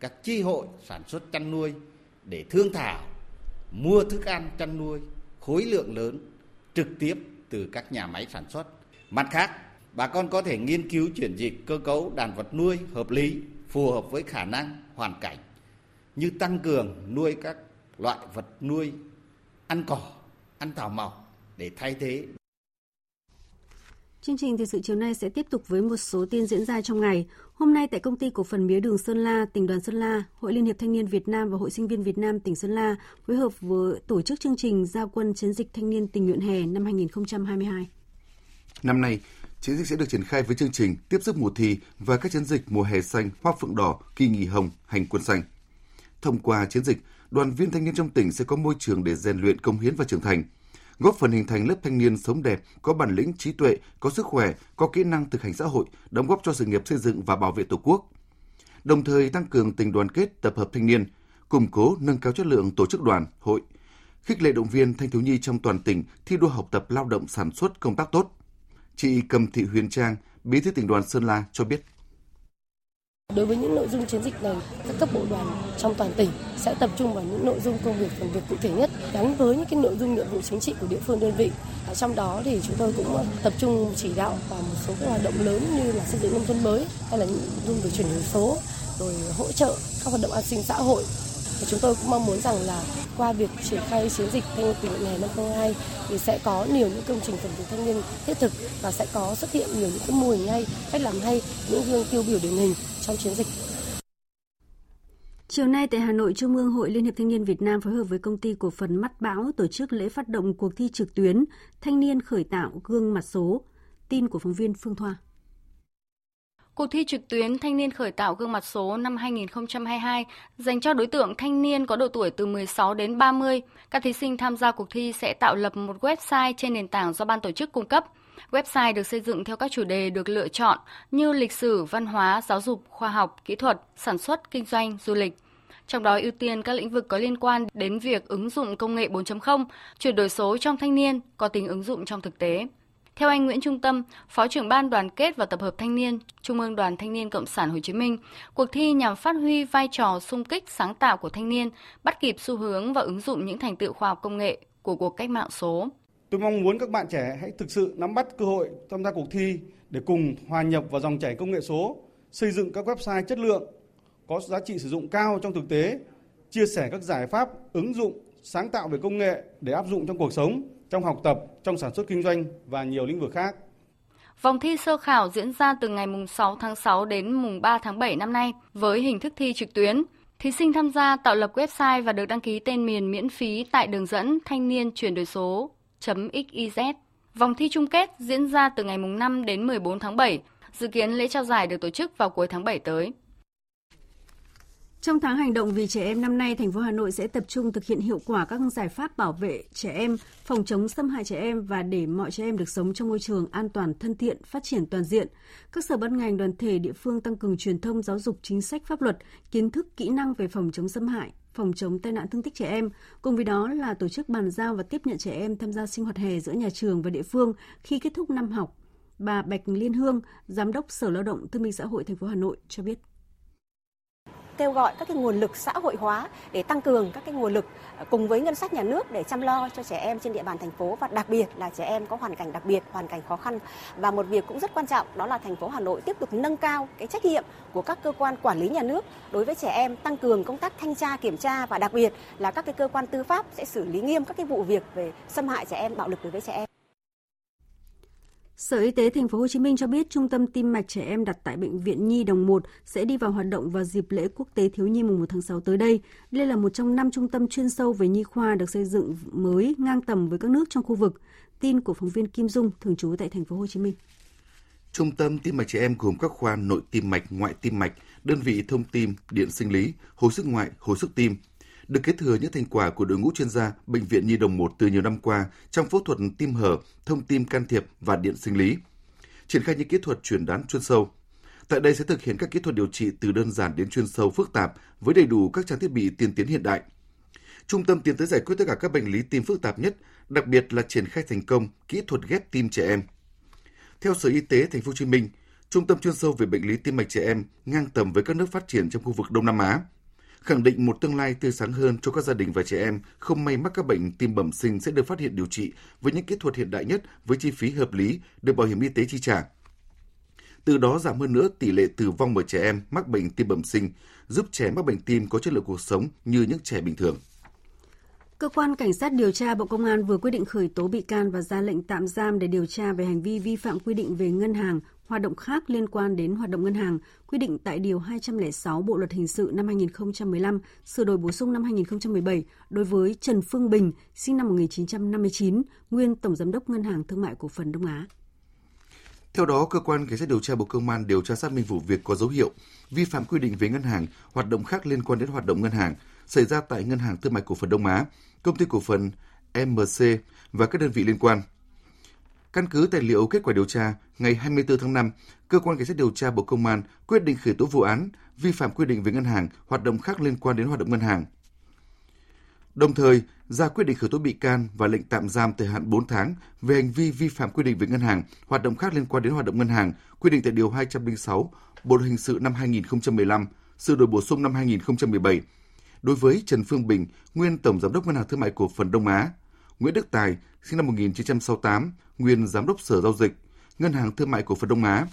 các chi hội sản xuất chăn nuôi để thương thảo mua thức ăn chăn nuôi khối lượng lớn trực tiếp từ các nhà máy sản xuất. Mặt khác, bà con có thể nghiên cứu chuyển dịch cơ cấu đàn vật nuôi hợp lý, phù hợp với khả năng, hoàn cảnh như tăng cường nuôi các loại vật nuôi ăn cỏ, ăn thảo mộc để thay thế Chương trình thời sự chiều nay sẽ tiếp tục với một số tin diễn ra trong ngày. Hôm nay tại công ty cổ phần mía đường Sơn La, tỉnh đoàn Sơn La, Hội Liên hiệp Thanh niên Việt Nam và Hội sinh viên Việt Nam tỉnh Sơn La phối hợp với tổ chức chương trình giao quân chiến dịch thanh niên tình nguyện hè năm 2022. Năm nay, chiến dịch sẽ được triển khai với chương trình tiếp sức mùa thi và các chiến dịch mùa hè xanh, hoa phượng đỏ, kỳ nghỉ hồng, hành quân xanh. Thông qua chiến dịch, đoàn viên thanh niên trong tỉnh sẽ có môi trường để rèn luyện công hiến và trưởng thành – góp phần hình thành lớp thanh niên sống đẹp, có bản lĩnh, trí tuệ, có sức khỏe, có kỹ năng thực hành xã hội, đóng góp cho sự nghiệp xây dựng và bảo vệ Tổ quốc. Đồng thời tăng cường tình đoàn kết, tập hợp thanh niên, củng cố nâng cao chất lượng tổ chức đoàn, hội, khích lệ động viên thanh thiếu nhi trong toàn tỉnh thi đua học tập lao động sản xuất công tác tốt. Chị Cầm Thị Huyền Trang, Bí thư tỉnh đoàn Sơn La cho biết. Đối với những nội dung chiến dịch này, các cấp bộ đoàn trong toàn tỉnh sẽ tập trung vào những nội dung công việc phần việc cụ thể nhất gắn với những cái nội dung nhiệm vụ chính trị của địa phương đơn vị. Ở trong đó thì chúng tôi cũng tập trung chỉ đạo vào một số các hoạt động lớn như là xây dựng nông thôn mới hay là những nội dung về chuyển đổi số, rồi hỗ trợ các hoạt động an sinh xã hội và chúng tôi cũng mong muốn rằng là qua việc triển khai chiến dịch thanh niên tình nguyện hè năm 2022 thì sẽ có nhiều những công trình phần việc thanh niên thiết thực và sẽ có xuất hiện nhiều những cái mô hình hay, cách làm hay, những gương tiêu biểu điển hình trong chiến dịch. Chiều nay tại Hà Nội, Trung ương Hội Liên hiệp Thanh niên Việt Nam phối hợp với công ty cổ phần Mắt Bão tổ chức lễ phát động cuộc thi trực tuyến Thanh niên khởi tạo gương mặt số. Tin của phóng viên Phương Thoa. Cuộc thi trực tuyến Thanh niên khởi tạo gương mặt số năm 2022 dành cho đối tượng thanh niên có độ tuổi từ 16 đến 30. Các thí sinh tham gia cuộc thi sẽ tạo lập một website trên nền tảng do ban tổ chức cung cấp. Website được xây dựng theo các chủ đề được lựa chọn như lịch sử, văn hóa, giáo dục, khoa học, kỹ thuật, sản xuất, kinh doanh, du lịch. Trong đó ưu tiên các lĩnh vực có liên quan đến việc ứng dụng công nghệ 4.0, chuyển đổi số trong thanh niên, có tính ứng dụng trong thực tế. Theo anh Nguyễn Trung Tâm, Phó trưởng ban đoàn kết và tập hợp thanh niên, Trung ương Đoàn Thanh niên Cộng sản Hồ Chí Minh, cuộc thi nhằm phát huy vai trò sung kích sáng tạo của thanh niên, bắt kịp xu hướng và ứng dụng những thành tựu khoa học công nghệ của cuộc cách mạng số. Tôi mong muốn các bạn trẻ hãy thực sự nắm bắt cơ hội tham gia cuộc thi để cùng hòa nhập vào dòng chảy công nghệ số, xây dựng các website chất lượng, có giá trị sử dụng cao trong thực tế, chia sẻ các giải pháp ứng dụng sáng tạo về công nghệ để áp dụng trong cuộc sống, trong học tập, trong sản xuất kinh doanh và nhiều lĩnh vực khác. Vòng thi sơ khảo diễn ra từ ngày 6 tháng 6 đến mùng 3 tháng 7 năm nay với hình thức thi trực tuyến. Thí sinh tham gia tạo lập website và được đăng ký tên miền miễn phí tại đường dẫn thanh niên chuyển đổi số .xyz. Vòng thi chung kết diễn ra từ ngày 5 đến 14 tháng 7. Dự kiến lễ trao giải được tổ chức vào cuối tháng 7 tới. Trong tháng hành động vì trẻ em năm nay, thành phố Hà Nội sẽ tập trung thực hiện hiệu quả các giải pháp bảo vệ trẻ em, phòng chống xâm hại trẻ em và để mọi trẻ em được sống trong môi trường an toàn, thân thiện, phát triển toàn diện. Các sở ban ngành, đoàn thể địa phương tăng cường truyền thông giáo dục chính sách pháp luật, kiến thức, kỹ năng về phòng chống xâm hại, phòng chống tai nạn thương tích trẻ em. Cùng với đó là tổ chức bàn giao và tiếp nhận trẻ em tham gia sinh hoạt hè giữa nhà trường và địa phương khi kết thúc năm học. Bà Bạch Liên Hương, Giám đốc Sở Lao động Thương minh Xã hội thành phố Hà Nội cho biết kêu gọi các cái nguồn lực xã hội hóa để tăng cường các cái nguồn lực ờ, cùng với ngân sách nhà nước để chăm lo cho trẻ em trên địa bàn thành phố và đặc biệt là trẻ em có hoàn cảnh đặc biệt, hoàn cảnh khó khăn. Và một việc cũng rất quan trọng đó là thành phố Hà Nội tiếp tục nâng cao cái trách nhiệm của các cơ quan quản lý nhà nước đối với trẻ em, tăng cường công tác thanh tra, kiểm tra và đặc biệt là các cái cơ quan tư pháp sẽ xử lý nghiêm các cái vụ việc về xâm hại trẻ em, bạo lực đối với trẻ em. Sở Y tế Thành phố Hồ Chí Minh cho biết trung tâm tim mạch trẻ em đặt tại bệnh viện Nhi Đồng 1 sẽ đi vào hoạt động vào dịp lễ quốc tế thiếu nhi mùng 1 tháng 6 tới đây. Đây là một trong năm trung tâm chuyên sâu về nhi khoa được xây dựng mới ngang tầm với các nước trong khu vực. Tin của phóng viên Kim Dung thường trú tại Thành phố Hồ Chí Minh. Trung tâm tim mạch trẻ em gồm các khoa nội tim mạch, ngoại tim mạch, đơn vị thông tim, điện sinh lý, hồi sức ngoại, hồi sức tim, được kế thừa những thành quả của đội ngũ chuyên gia Bệnh viện Nhi đồng 1 từ nhiều năm qua trong phẫu thuật tim hở, thông tim can thiệp và điện sinh lý. Triển khai những kỹ thuật truyền đoán chuyên sâu. Tại đây sẽ thực hiện các kỹ thuật điều trị từ đơn giản đến chuyên sâu phức tạp với đầy đủ các trang thiết bị tiên tiến hiện đại. Trung tâm tiến tới giải quyết tất cả các bệnh lý tim phức tạp nhất, đặc biệt là triển khai thành công kỹ thuật ghép tim trẻ em. Theo Sở Y tế Thành phố Hồ Chí Minh, Trung tâm chuyên sâu về bệnh lý tim mạch trẻ em ngang tầm với các nước phát triển trong khu vực Đông Nam Á – khẳng định một tương lai tươi sáng hơn cho các gia đình và trẻ em không may mắc các bệnh tim bẩm sinh sẽ được phát hiện điều trị với những kỹ thuật hiện đại nhất với chi phí hợp lý được bảo hiểm y tế chi trả. Từ đó giảm hơn nữa tỷ lệ tử vong ở trẻ em mắc bệnh tim bẩm sinh, giúp trẻ mắc bệnh tim có chất lượng cuộc sống như những trẻ bình thường. Cơ quan Cảnh sát điều tra Bộ Công an vừa quyết định khởi tố bị can và ra lệnh tạm giam để điều tra về hành vi vi phạm quy định về ngân hàng, hoạt động khác liên quan đến hoạt động ngân hàng, quy định tại Điều 206 Bộ Luật Hình sự năm 2015, sửa đổi bổ sung năm 2017 đối với Trần Phương Bình, sinh năm 1959, nguyên Tổng Giám đốc Ngân hàng Thương mại Cổ phần Đông Á. Theo đó, cơ quan cảnh sát điều tra Bộ Công an điều tra xác minh vụ việc có dấu hiệu vi phạm quy định về ngân hàng, hoạt động khác liên quan đến hoạt động ngân hàng xảy ra tại Ngân hàng Thương mại Cổ phần Đông Á, công ty cổ phần MC và các đơn vị liên quan. Căn cứ tài liệu kết quả điều tra, ngày 24 tháng 5, cơ quan cảnh sát điều tra Bộ Công an quyết định khởi tố vụ án vi phạm quy định về ngân hàng, hoạt động khác liên quan đến hoạt động ngân hàng. Đồng thời, ra quyết định khởi tố bị can và lệnh tạm giam thời hạn 4 tháng về hành vi vi phạm quy định về ngân hàng, hoạt động khác liên quan đến hoạt động ngân hàng, quy định tại điều 206 Bộ luật hình sự năm 2015, sửa đổi bổ sung năm 2017. Đối với Trần Phương Bình, nguyên Tổng Giám đốc Ngân hàng Thương mại Cổ phần Đông Á, Nguyễn Đức Tài, sinh năm 1968, nguyên Giám đốc Sở Giao dịch, Ngân hàng Thương mại Cổ phần Đông Á.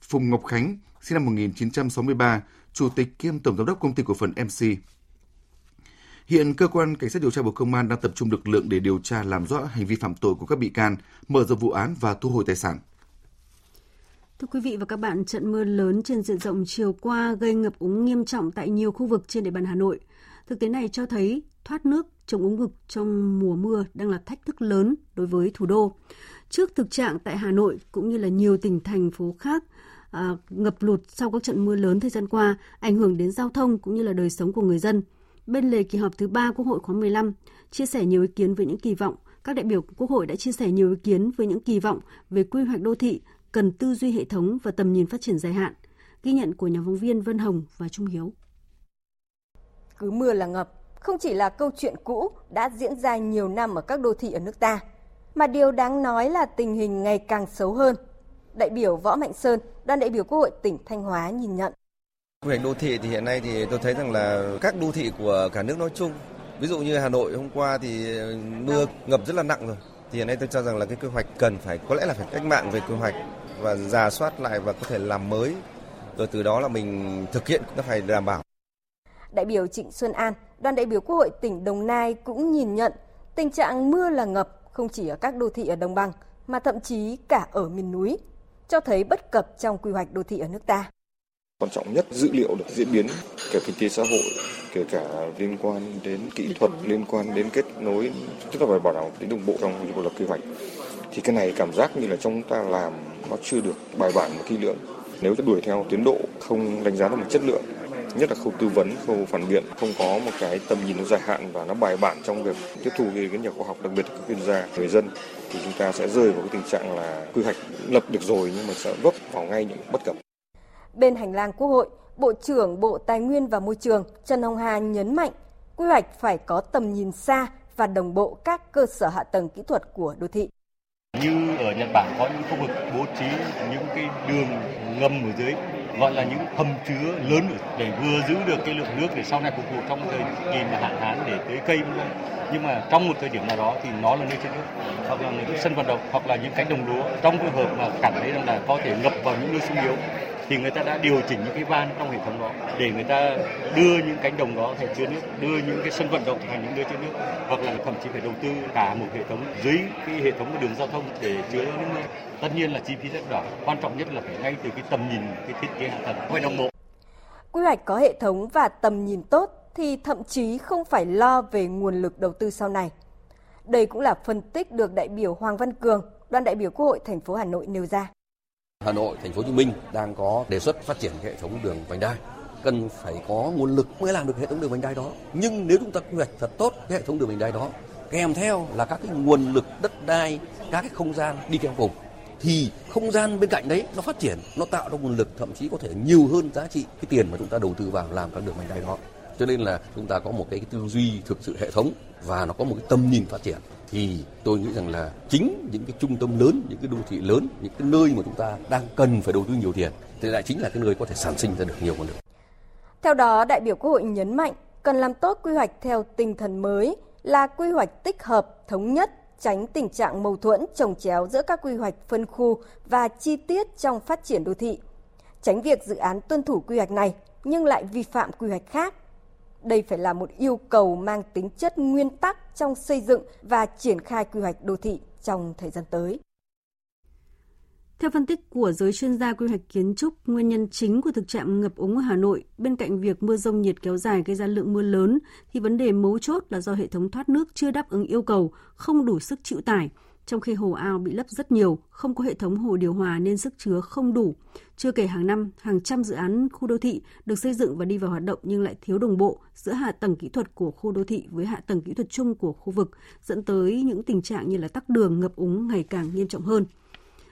Phùng Ngọc Khánh, sinh năm 1963, Chủ tịch kiêm Tổng Giám đốc Công ty Cổ phần MC. Hiện cơ quan cảnh sát điều tra Bộ Công an đang tập trung lực lượng để điều tra làm rõ hành vi phạm tội của các bị can, mở rộng vụ án và thu hồi tài sản. Thưa quý vị và các bạn, trận mưa lớn trên diện rộng chiều qua gây ngập úng nghiêm trọng tại nhiều khu vực trên địa bàn Hà Nội. Thực tế này cho thấy thoát nước chống úng ngực trong mùa mưa đang là thách thức lớn đối với thủ đô. Trước thực trạng tại Hà Nội cũng như là nhiều tỉnh thành phố khác à, ngập lụt sau các trận mưa lớn thời gian qua, ảnh hưởng đến giao thông cũng như là đời sống của người dân. Bên lề kỳ họp thứ ba Quốc hội khóa 15, chia sẻ nhiều ý kiến với những kỳ vọng, các đại biểu Quốc hội đã chia sẻ nhiều ý kiến với những kỳ vọng về quy hoạch đô thị cần tư duy hệ thống và tầm nhìn phát triển dài hạn. Ghi nhận của nhà phóng viên Vân Hồng và Trung Hiếu. Cứ mưa là ngập, không chỉ là câu chuyện cũ đã diễn ra nhiều năm ở các đô thị ở nước ta, mà điều đáng nói là tình hình ngày càng xấu hơn. Đại biểu Võ Mạnh Sơn, đoàn đại biểu Quốc hội tỉnh Thanh Hóa nhìn nhận. Quy hoạch đô thị thì hiện nay thì tôi thấy rằng là các đô thị của cả nước nói chung, ví dụ như Hà Nội hôm qua thì mưa ngập rất là nặng rồi. Thì hiện nay tôi cho rằng là cái quy hoạch cần phải có lẽ là phải cách mạng về quy hoạch và giả soát lại và có thể làm mới rồi từ đó là mình thực hiện nó phải đảm bảo. Đại biểu Trịnh Xuân An, đoàn đại biểu Quốc hội tỉnh Đồng Nai cũng nhìn nhận tình trạng mưa là ngập không chỉ ở các đô thị ở đồng bằng mà thậm chí cả ở miền núi, cho thấy bất cập trong quy hoạch đô thị ở nước ta. Quan trọng nhất dữ liệu được diễn biến cả kinh tế xã hội, kể cả liên quan đến kỹ thuật, liên quan đến kết nối, tức là phải bảo đảm tính đồng bộ trong một lập quy hoạch. Thì cái này cảm giác như là chúng ta làm nó chưa được bài bản và kỹ lưỡng. Nếu đuổi theo tiến độ, không đánh giá được một chất lượng nhất là khâu tư vấn, khâu phản biện không có một cái tầm nhìn nó dài hạn và nó bài bản trong việc tiếp thu về các nhà khoa học đặc biệt là các chuyên gia người dân thì chúng ta sẽ rơi vào cái tình trạng là quy hoạch lập được rồi nhưng mà sẽ vấp vào ngay những bất cập. Bên hành lang Quốc hội, Bộ trưởng Bộ Tài nguyên và Môi trường Trần Hồng Hà nhấn mạnh quy hoạch phải có tầm nhìn xa và đồng bộ các cơ sở hạ tầng kỹ thuật của đô thị. Như ở Nhật Bản có những khu vực bố trí những cái đường ngầm ở dưới, gọi là những hầm chứa lớn để vừa giữ được cái lượng nước để sau này phục vụ trong thời kỳ mà hạn hán để tưới cây nhưng mà trong một thời điểm nào đó thì nó là nơi chứa nước, hoặc là những sân vận động, hoặc là những cánh đồng lúa. Trong trường hợp mà cảm thấy rằng là có thể ngập vào những nơi sung yếu thì người ta đã điều chỉnh những cái van trong hệ thống đó để người ta đưa những cánh đồng đó thành chứa nước, đưa những cái sân vận động thành những nơi chứa nước hoặc là thậm chí phải đầu tư cả một hệ thống dưới cái hệ thống đường giao thông để chứa nước mưa. Tất nhiên là chi phí rất đỏ, quan trọng nhất là phải ngay từ cái tầm nhìn cái thiết kế hạ tầng phải đồng bộ. Quy hoạch có hệ thống và tầm nhìn tốt thì thậm chí không phải lo về nguồn lực đầu tư sau này. Đây cũng là phân tích được đại biểu Hoàng Văn Cường, đoàn đại biểu Quốc hội thành phố Hà Nội nêu ra. Hà Nội, thành phố Hồ Chí Minh đang có đề xuất phát triển hệ thống đường vành đai cần phải có nguồn lực mới làm được hệ thống đường vành đai đó. Nhưng nếu chúng ta quy hoạch thật tốt cái hệ thống đường vành đai đó, kèm theo là các cái nguồn lực đất đai, các cái không gian đi theo cùng thì không gian bên cạnh đấy nó phát triển, nó tạo ra nguồn lực thậm chí có thể nhiều hơn giá trị cái tiền mà chúng ta đầu tư vào làm các đường vành đai đó. Cho nên là chúng ta có một cái tư duy thực sự hệ thống và nó có một cái tầm nhìn phát triển thì tôi nghĩ rằng là chính những cái trung tâm lớn, những cái đô thị lớn, những cái nơi mà chúng ta đang cần phải đầu tư nhiều tiền thì lại chính là cái nơi có thể sản sinh ra được nhiều nguồn lực. Theo đó, đại biểu Quốc hội nhấn mạnh cần làm tốt quy hoạch theo tinh thần mới là quy hoạch tích hợp, thống nhất, tránh tình trạng mâu thuẫn trồng chéo giữa các quy hoạch phân khu và chi tiết trong phát triển đô thị. Tránh việc dự án tuân thủ quy hoạch này nhưng lại vi phạm quy hoạch khác. Đây phải là một yêu cầu mang tính chất nguyên tắc trong xây dựng và triển khai quy hoạch đô thị trong thời gian tới. Theo phân tích của giới chuyên gia quy hoạch kiến trúc, nguyên nhân chính của thực trạng ngập úng ở Hà Nội bên cạnh việc mưa rông nhiệt kéo dài gây ra lượng mưa lớn thì vấn đề mấu chốt là do hệ thống thoát nước chưa đáp ứng yêu cầu, không đủ sức chịu tải. Trong khi hồ ao bị lấp rất nhiều, không có hệ thống hồ điều hòa nên sức chứa không đủ. Chưa kể hàng năm, hàng trăm dự án khu đô thị được xây dựng và đi vào hoạt động nhưng lại thiếu đồng bộ giữa hạ tầng kỹ thuật của khu đô thị với hạ tầng kỹ thuật chung của khu vực, dẫn tới những tình trạng như là tắc đường, ngập úng ngày càng nghiêm trọng hơn.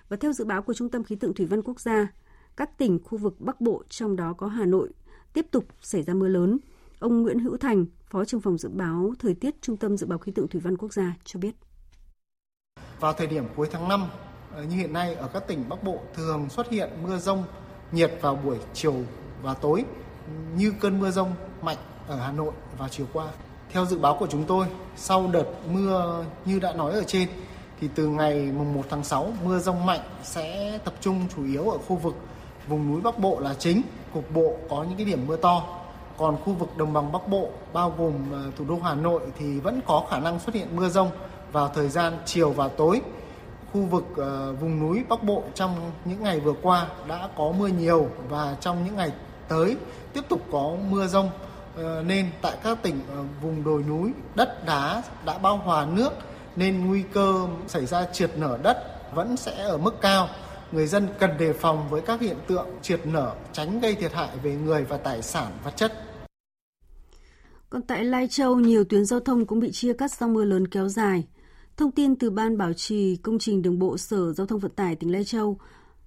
Và theo dự báo của Trung tâm Khí tượng Thủy văn Quốc gia, các tỉnh khu vực Bắc Bộ trong đó có Hà Nội tiếp tục xảy ra mưa lớn. Ông Nguyễn Hữu Thành, Phó trưởng phòng dự báo thời tiết Trung tâm Dự báo Khí tượng Thủy văn Quốc gia cho biết. Vào thời điểm cuối tháng 5, ờ, như hiện nay ở các tỉnh Bắc Bộ thường xuất hiện mưa rông nhiệt vào buổi chiều và tối như cơn mưa rông mạnh ở Hà Nội vào chiều qua. Theo dự báo của chúng tôi, sau đợt mưa như đã nói ở trên thì từ ngày mùng 1 tháng 6 mưa rông mạnh sẽ tập trung chủ yếu ở khu vực vùng núi Bắc Bộ là chính, cục bộ có những cái điểm mưa to. Còn khu vực đồng bằng Bắc Bộ bao gồm ờ, thủ đô Hà Nội thì vẫn có khả năng xuất hiện mưa rông vào thời gian chiều và tối. Khu vực uh, vùng núi Bắc Bộ trong những ngày vừa qua đã có mưa nhiều và trong những ngày tới tiếp tục có mưa rông uh, nên tại các tỉnh uh, vùng đồi núi đất đá đã bao hòa nước nên nguy cơ xảy ra trượt nở đất vẫn sẽ ở mức cao. Người dân cần đề phòng với các hiện tượng trượt nở, tránh gây thiệt hại về người và tài sản vật chất. Còn tại Lai Châu, nhiều tuyến giao thông cũng bị chia cắt do mưa lớn kéo dài. Thông tin từ Ban Bảo trì Công trình Đường bộ Sở Giao thông Vận tải tỉnh Lai Châu,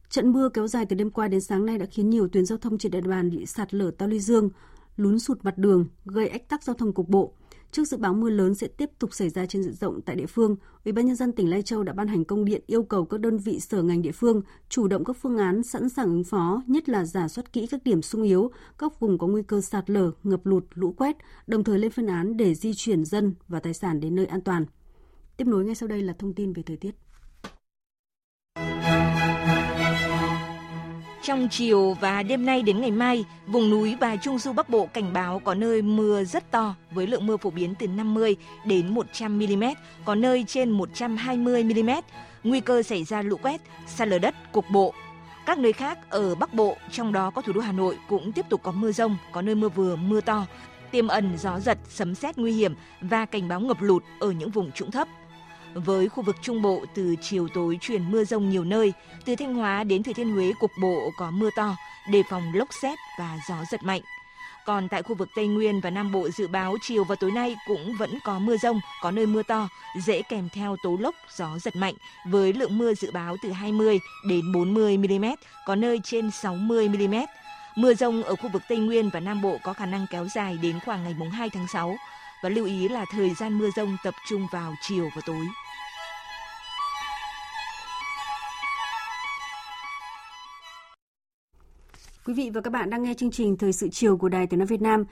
trận mưa kéo dài từ đêm qua đến sáng nay đã khiến nhiều tuyến giao thông trên địa bàn bị sạt lở tao ly dương, lún sụt mặt đường, gây ách tắc giao thông cục bộ. Trước dự báo mưa lớn sẽ tiếp tục xảy ra trên diện rộng tại địa phương, Ủy ban nhân dân tỉnh Lai Châu đã ban hành công điện yêu cầu các đơn vị sở ngành địa phương chủ động các phương án sẵn sàng ứng phó, nhất là giả soát kỹ các điểm sung yếu, các vùng có nguy cơ sạt lở, ngập lụt, lũ quét, đồng thời lên phương án để di chuyển dân và tài sản đến nơi an toàn. Tiếp nối ngay sau đây là thông tin về thời tiết. Trong chiều và đêm nay đến ngày mai, vùng núi và trung du Bắc Bộ cảnh báo có nơi mưa rất to với lượng mưa phổ biến từ 50 đến 100 mm, có nơi trên 120 mm. Nguy cơ xảy ra lũ quét, sạt lở đất cục bộ. Các nơi khác ở Bắc Bộ, trong đó có thủ đô Hà Nội cũng tiếp tục có mưa rông, có nơi mưa vừa, mưa to, tiềm ẩn gió giật, sấm sét nguy hiểm và cảnh báo ngập lụt ở những vùng trũng thấp. Với khu vực Trung Bộ từ chiều tối chuyển mưa rông nhiều nơi, từ Thanh Hóa đến Thừa Thiên Huế cục bộ có mưa to, đề phòng lốc xét và gió giật mạnh. Còn tại khu vực Tây Nguyên và Nam Bộ dự báo chiều và tối nay cũng vẫn có mưa rông, có nơi mưa to, dễ kèm theo tố lốc, gió giật mạnh với lượng mưa dự báo từ 20 đến 40 mm, có nơi trên 60 mm. Mưa rông ở khu vực Tây Nguyên và Nam Bộ có khả năng kéo dài đến khoảng ngày mùng 2 tháng 6 và lưu ý là thời gian mưa rông tập trung vào chiều và tối. Quý vị và các bạn đang nghe chương trình Thời sự chiều của Đài Tiếng nói Việt Nam.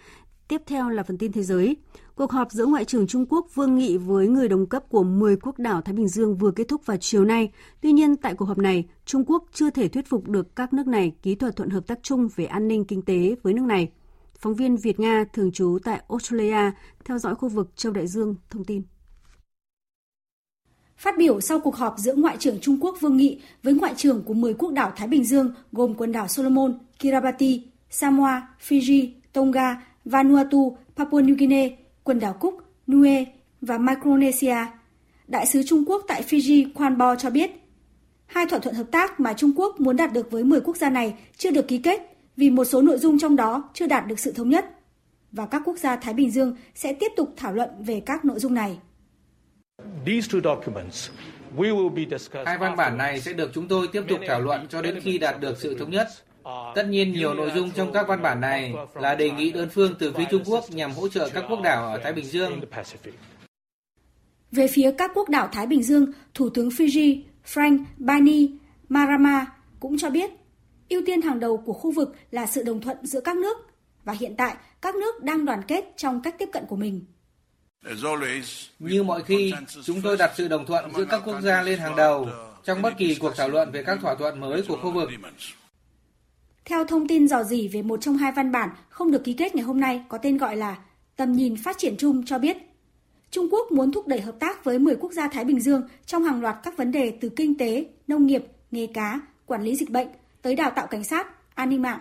Tiếp theo là phần tin thế giới. Cuộc họp giữa Ngoại trưởng Trung Quốc Vương Nghị với người đồng cấp của 10 quốc đảo Thái Bình Dương vừa kết thúc vào chiều nay. Tuy nhiên, tại cuộc họp này, Trung Quốc chưa thể thuyết phục được các nước này ký thỏa thuận hợp tác chung về an ninh kinh tế với nước này. Phóng viên Việt Nga thường trú tại Australia theo dõi khu vực châu Đại Dương thông tin. Phát biểu sau cuộc họp giữa Ngoại trưởng Trung Quốc Vương Nghị với Ngoại trưởng của 10 quốc đảo Thái Bình Dương gồm quần đảo Solomon, Kiribati, Samoa, Fiji, Tonga, Vanuatu, Papua New Guinea, quần đảo Cook, Niue và Micronesia, Đại sứ Trung Quốc tại Fiji Quan Bo cho biết, Hai thỏa thuận hợp tác mà Trung Quốc muốn đạt được với 10 quốc gia này chưa được ký kết vì một số nội dung trong đó chưa đạt được sự thống nhất. Và các quốc gia Thái Bình Dương sẽ tiếp tục thảo luận về các nội dung này. Hai văn bản này sẽ được chúng tôi tiếp tục thảo luận cho đến khi đạt được sự thống nhất. Tất nhiên nhiều nội dung trong các văn bản này là đề nghị đơn phương từ phía Trung Quốc nhằm hỗ trợ các quốc đảo ở Thái Bình Dương. Về phía các quốc đảo Thái Bình Dương, Thủ tướng Fiji Frank Bani Marama cũng cho biết ưu tiên hàng đầu của khu vực là sự đồng thuận giữa các nước và hiện tại các nước đang đoàn kết trong cách tiếp cận của mình. Như mọi khi, chúng tôi đặt sự đồng thuận giữa các quốc gia lên hàng đầu trong bất kỳ cuộc thảo luận về các thỏa thuận mới của khu vực. Theo thông tin dò dỉ về một trong hai văn bản không được ký kết ngày hôm nay có tên gọi là Tầm nhìn phát triển chung cho biết, Trung Quốc muốn thúc đẩy hợp tác với 10 quốc gia Thái Bình Dương trong hàng loạt các vấn đề từ kinh tế, nông nghiệp, nghề cá, quản lý dịch bệnh tới đào tạo cảnh sát, an ninh mạng.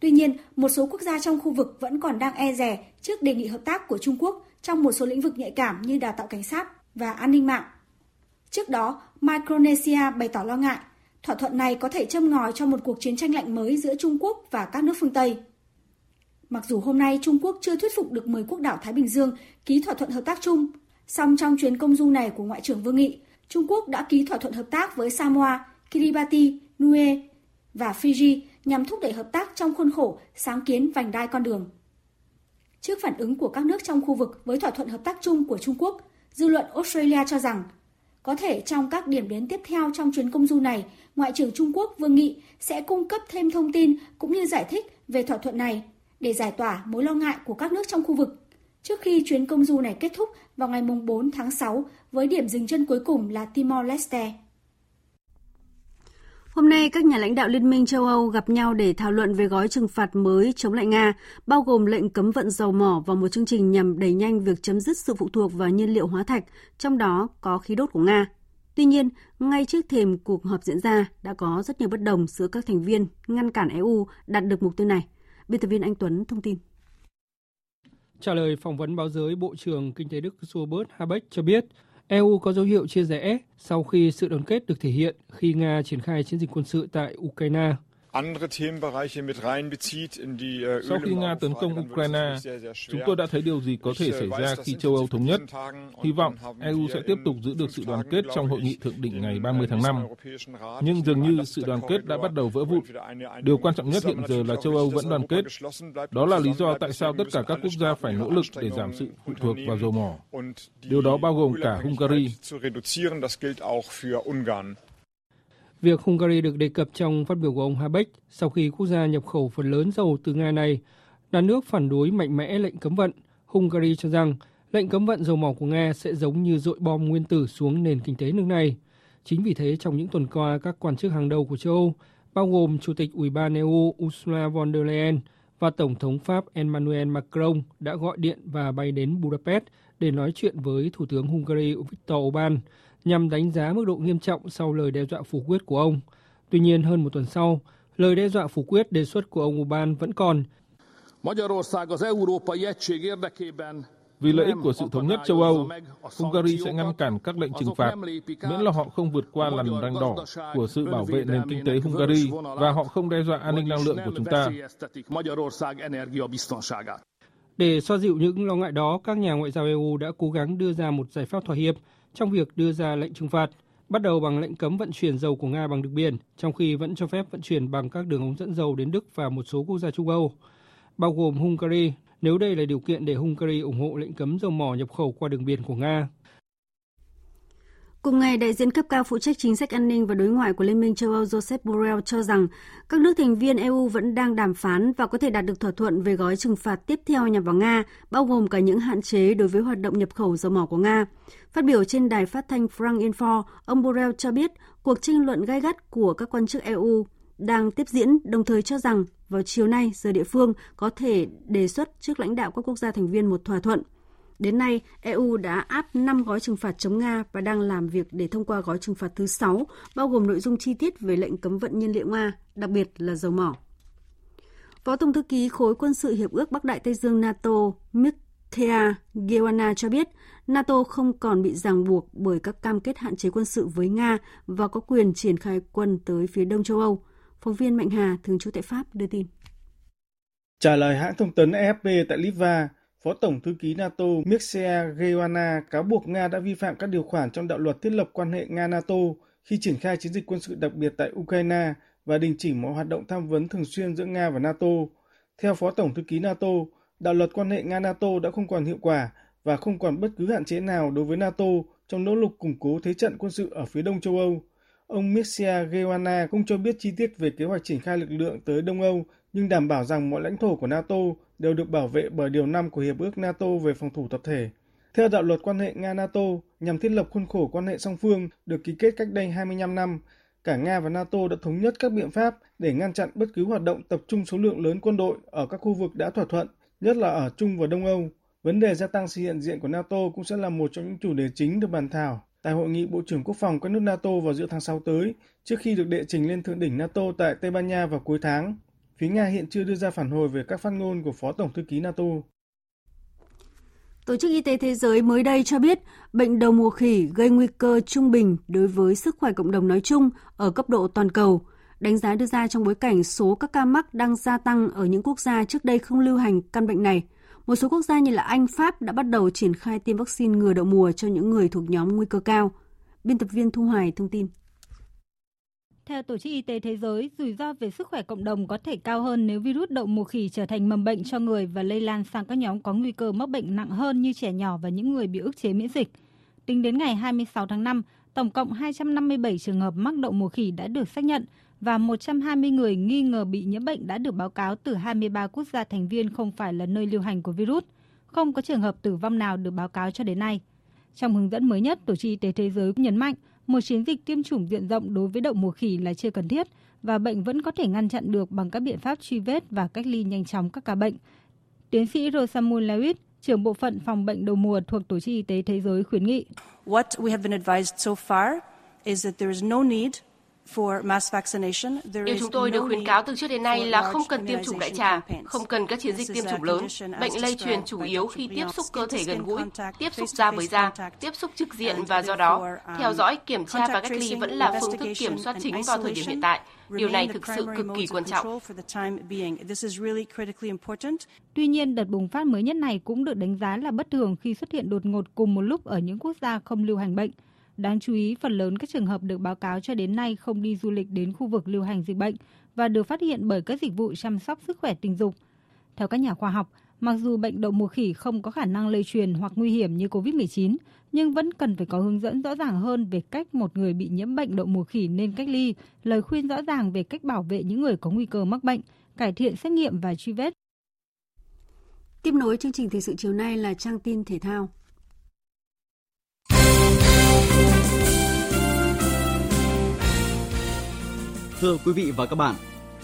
Tuy nhiên, một số quốc gia trong khu vực vẫn còn đang e rè trước đề nghị hợp tác của Trung Quốc trong một số lĩnh vực nhạy cảm như đào tạo cảnh sát và an ninh mạng. Trước đó, Micronesia bày tỏ lo ngại thỏa thuận này có thể châm ngòi cho một cuộc chiến tranh lạnh mới giữa Trung Quốc và các nước phương Tây. Mặc dù hôm nay Trung Quốc chưa thuyết phục được 10 quốc đảo Thái Bình Dương ký thỏa thuận hợp tác chung, song trong chuyến công du này của Ngoại trưởng Vương Nghị, Trung Quốc đã ký thỏa thuận hợp tác với Samoa, Kiribati, Niue và Fiji nhằm thúc đẩy hợp tác trong khuôn khổ sáng kiến vành đai con đường. Trước phản ứng của các nước trong khu vực với thỏa thuận hợp tác chung của Trung Quốc, dư luận Australia cho rằng có thể trong các điểm đến tiếp theo trong chuyến công du này, Ngoại trưởng Trung Quốc Vương Nghị sẽ cung cấp thêm thông tin cũng như giải thích về thỏa thuận này để giải tỏa mối lo ngại của các nước trong khu vực. Trước khi chuyến công du này kết thúc vào ngày 4 tháng 6 với điểm dừng chân cuối cùng là Timor-Leste. Hôm nay, các nhà lãnh đạo Liên minh châu Âu gặp nhau để thảo luận về gói trừng phạt mới chống lại Nga, bao gồm lệnh cấm vận dầu mỏ và một chương trình nhằm đẩy nhanh việc chấm dứt sự phụ thuộc vào nhiên liệu hóa thạch, trong đó có khí đốt của Nga. Tuy nhiên, ngay trước thềm cuộc họp diễn ra, đã có rất nhiều bất đồng giữa các thành viên ngăn cản EU đạt được mục tiêu này. Biên tập viên Anh Tuấn thông tin. Trả lời phỏng vấn báo giới, Bộ trưởng Kinh tế Đức Robert Habeck cho biết EU có dấu hiệu chia rẽ sau khi sự đoàn kết được thể hiện khi Nga triển khai chiến dịch quân sự tại Ukraine. Sau khi Nga tấn công Ukraine, chúng tôi đã thấy điều gì có thể xảy ra khi châu Âu thống nhất. Hy vọng EU sẽ tiếp tục giữ được sự đoàn kết trong hội nghị thượng đỉnh ngày 30 tháng 5. Nhưng dường như sự đoàn kết đã bắt đầu vỡ vụn. Điều quan trọng nhất hiện giờ là châu Âu vẫn đoàn kết. Đó là lý do tại sao tất cả các quốc gia phải nỗ lực để giảm sự phụ thuộc vào dầu mỏ. Điều đó bao gồm cả Hungary. Việc Hungary được đề cập trong phát biểu của ông Habeck sau khi quốc gia nhập khẩu phần lớn dầu từ Nga này là nước phản đối mạnh mẽ lệnh cấm vận. Hungary cho rằng lệnh cấm vận dầu mỏ của Nga sẽ giống như dội bom nguyên tử xuống nền kinh tế nước này. Chính vì thế, trong những tuần qua, các quan chức hàng đầu của châu Âu, bao gồm Chủ tịch Ủy ban EU Ursula von der Leyen và Tổng thống Pháp Emmanuel Macron đã gọi điện và bay đến Budapest để nói chuyện với Thủ tướng Hungary Viktor Orbán nhằm đánh giá mức độ nghiêm trọng sau lời đe dọa phủ quyết của ông. Tuy nhiên, hơn một tuần sau, lời đe dọa phủ quyết đề xuất của ông Orbán vẫn còn. Vì lợi ích của sự thống nhất châu Âu, Hungary sẽ ngăn cản các lệnh trừng phạt, miễn là họ không vượt qua lằn ranh đỏ của sự bảo vệ nền kinh tế Hungary và họ không đe dọa an ninh năng lượng của chúng ta. Để xoa dịu những lo ngại đó, các nhà ngoại giao EU đã cố gắng đưa ra một giải pháp thỏa hiệp trong việc đưa ra lệnh trừng phạt, bắt đầu bằng lệnh cấm vận chuyển dầu của Nga bằng đường biển, trong khi vẫn cho phép vận chuyển bằng các đường ống dẫn dầu đến Đức và một số quốc gia Trung Âu, bao gồm Hungary, nếu đây là điều kiện để Hungary ủng hộ lệnh cấm dầu mỏ nhập khẩu qua đường biển của Nga. Cùng ngày, đại diện cấp cao phụ trách chính sách an ninh và đối ngoại của Liên minh châu Âu Joseph Borrell cho rằng các nước thành viên EU vẫn đang đàm phán và có thể đạt được thỏa thuận về gói trừng phạt tiếp theo nhằm vào Nga, bao gồm cả những hạn chế đối với hoạt động nhập khẩu dầu mỏ của Nga. Phát biểu trên đài phát thanh Frank Info, ông Borrell cho biết cuộc tranh luận gai gắt của các quan chức EU đang tiếp diễn, đồng thời cho rằng vào chiều nay giờ địa phương có thể đề xuất trước lãnh đạo các quốc gia thành viên một thỏa thuận – Đến nay, EU đã áp 5 gói trừng phạt chống Nga và đang làm việc để thông qua gói trừng phạt thứ 6, bao gồm nội dung chi tiết về lệnh cấm vận nhiên liệu Nga, đặc biệt là dầu mỏ. Phó Tổng thư ký Khối quân sự Hiệp ước Bắc Đại Tây Dương NATO Mick Gewana cho biết NATO không còn bị ràng buộc bởi các cam kết hạn chế quân sự với Nga và có quyền triển khai quân tới phía đông châu Âu. Phóng viên Mạnh Hà, thường trú tại Pháp, đưa tin. Trả lời hãng thông tấn AFP tại Litva, Phó Tổng Thư ký NATO Mircea Geoana cáo buộc Nga đã vi phạm các điều khoản trong đạo luật thiết lập quan hệ Nga-NATO khi triển khai chiến dịch quân sự đặc biệt tại Ukraine và đình chỉ mọi hoạt động tham vấn thường xuyên giữa Nga và NATO. Theo Phó Tổng Thư ký NATO, đạo luật quan hệ Nga-NATO đã không còn hiệu quả và không còn bất cứ hạn chế nào đối với NATO trong nỗ lực củng cố thế trận quân sự ở phía đông châu Âu. Ông Mircea Geoana không cho biết chi tiết về kế hoạch triển khai lực lượng tới Đông Âu, nhưng đảm bảo rằng mọi lãnh thổ của NATO đều được bảo vệ bởi Điều 5 của Hiệp ước NATO về phòng thủ tập thể. Theo đạo luật quan hệ Nga-NATO, nhằm thiết lập khuôn khổ quan hệ song phương được ký kết cách đây 25 năm, cả Nga và NATO đã thống nhất các biện pháp để ngăn chặn bất cứ hoạt động tập trung số lượng lớn quân đội ở các khu vực đã thỏa thuận, nhất là ở Trung và Đông Âu. Vấn đề gia tăng sự hiện diện của NATO cũng sẽ là một trong những chủ đề chính được bàn thảo tại hội nghị Bộ trưởng Quốc phòng các nước NATO vào giữa tháng 6 tới, trước khi được đệ trình lên thượng đỉnh NATO tại Tây Ban Nha vào cuối tháng. Phía Nga hiện chưa đưa ra phản hồi về các phát ngôn của Phó Tổng Thư ký NATO. Tổ chức Y tế Thế giới mới đây cho biết bệnh đầu mùa khỉ gây nguy cơ trung bình đối với sức khỏe cộng đồng nói chung ở cấp độ toàn cầu. Đánh giá đưa ra trong bối cảnh số các ca mắc đang gia tăng ở những quốc gia trước đây không lưu hành căn bệnh này. Một số quốc gia như là Anh, Pháp đã bắt đầu triển khai tiêm vaccine ngừa đậu mùa cho những người thuộc nhóm nguy cơ cao. Biên tập viên Thu Hoài thông tin. Theo Tổ chức Y tế Thế giới, rủi ro về sức khỏe cộng đồng có thể cao hơn nếu virus đậu mùa khỉ trở thành mầm bệnh cho người và lây lan sang các nhóm có nguy cơ mắc bệnh nặng hơn như trẻ nhỏ và những người bị ức chế miễn dịch. Tính đến ngày 26 tháng 5, tổng cộng 257 trường hợp mắc đậu mùa khỉ đã được xác nhận và 120 người nghi ngờ bị nhiễm bệnh đã được báo cáo từ 23 quốc gia thành viên không phải là nơi lưu hành của virus. Không có trường hợp tử vong nào được báo cáo cho đến nay. Trong hướng dẫn mới nhất, Tổ chức Y tế Thế giới cũng nhấn mạnh một chiến dịch tiêm chủng diện rộng đối với đậu mùa khỉ là chưa cần thiết và bệnh vẫn có thể ngăn chặn được bằng các biện pháp truy vết và cách ly nhanh chóng các ca bệnh. Tiến sĩ Rosamund Lewis, trưởng bộ phận phòng bệnh đầu mùa thuộc Tổ chức Y tế Thế giới khuyến nghị. What we have been advised so far is that there is no need Điều chúng tôi được khuyến cáo từ trước đến nay là không cần tiêm chủng đại trà, không cần các chiến dịch tiêm chủng lớn. Bệnh lây truyền chủ yếu khi tiếp xúc cơ thể gần gũi, tiếp xúc da với da, tiếp xúc trực diện và do đó, theo dõi, kiểm tra và cách ly vẫn là phương thức kiểm soát chính vào thời điểm hiện tại. Điều này thực sự cực kỳ quan trọng. Tuy nhiên, đợt bùng phát mới nhất này cũng được đánh giá là bất thường khi xuất hiện đột ngột cùng một lúc ở những quốc gia không lưu hành bệnh. Đáng chú ý, phần lớn các trường hợp được báo cáo cho đến nay không đi du lịch đến khu vực lưu hành dịch bệnh và được phát hiện bởi các dịch vụ chăm sóc sức khỏe tình dục. Theo các nhà khoa học, mặc dù bệnh đậu mùa khỉ không có khả năng lây truyền hoặc nguy hiểm như COVID-19, nhưng vẫn cần phải có hướng dẫn rõ ràng hơn về cách một người bị nhiễm bệnh đậu mùa khỉ nên cách ly, lời khuyên rõ ràng về cách bảo vệ những người có nguy cơ mắc bệnh, cải thiện xét nghiệm và truy vết. Tiếp nối chương trình thời sự chiều nay là trang tin thể thao. Thưa quý vị và các bạn,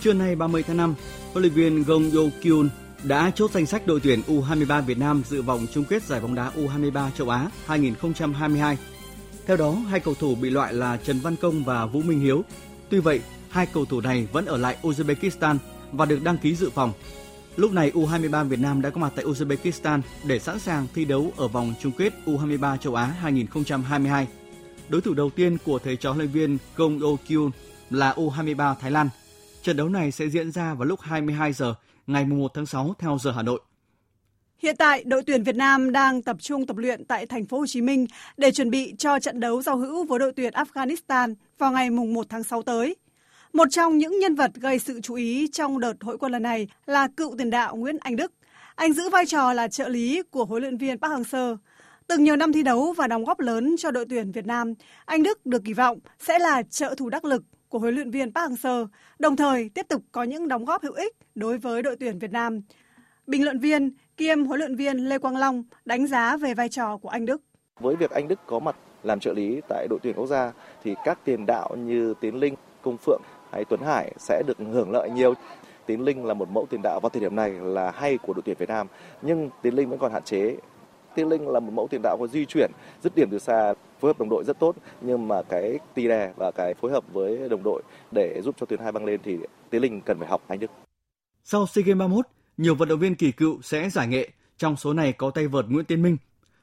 trưa nay 30 tháng 5, huấn luyện viên Gong Yo Kyun đã chốt danh sách đội tuyển U23 Việt Nam dự vòng chung kết giải bóng đá U23 châu Á 2022. Theo đó, hai cầu thủ bị loại là Trần Văn Công và Vũ Minh Hiếu. Tuy vậy, hai cầu thủ này vẫn ở lại Uzbekistan và được đăng ký dự phòng. Lúc này U23 Việt Nam đã có mặt tại Uzbekistan để sẵn sàng thi đấu ở vòng chung kết U23 châu Á 2022. Đối thủ đầu tiên của thầy trò huấn luyện viên Gong Do Kyun là U23 Thái Lan. Trận đấu này sẽ diễn ra vào lúc 22 giờ ngày 1 tháng 6 theo giờ Hà Nội. Hiện tại, đội tuyển Việt Nam đang tập trung tập luyện tại thành phố Hồ Chí Minh để chuẩn bị cho trận đấu giao hữu với đội tuyển Afghanistan vào ngày 1 tháng 6 tới. Một trong những nhân vật gây sự chú ý trong đợt hội quân lần này là cựu tiền đạo Nguyễn Anh Đức. Anh giữ vai trò là trợ lý của huấn luyện viên Park Hang-seo. Từng nhiều năm thi đấu và đóng góp lớn cho đội tuyển Việt Nam, anh Đức được kỳ vọng sẽ là trợ thủ đắc lực của huấn luyện viên Park Hang-seo, đồng thời tiếp tục có những đóng góp hữu ích đối với đội tuyển Việt Nam. Bình luận viên kiêm huấn luyện viên Lê Quang Long đánh giá về vai trò của anh Đức. Với việc anh Đức có mặt làm trợ lý tại đội tuyển quốc gia thì các tiền đạo như Tiến Linh, Công Phượng hay Tuấn Hải sẽ được hưởng lợi nhiều. Tiến Linh là một mẫu tiền đạo vào thời điểm này là hay của đội tuyển Việt Nam, nhưng Tiến Linh vẫn còn hạn chế. Tiến Linh là một mẫu tiền đạo có di chuyển, dứt điểm từ xa, phối hợp đồng đội rất tốt nhưng mà cái tì đè và cái phối hợp với đồng đội để giúp cho tuyến hai băng lên thì Tiến Linh cần phải học anh Đức. Sau SEA Games 31, nhiều vận động viên kỳ cựu sẽ giải nghệ Trong số này có tay vợt Nguyễn Tiến Minh.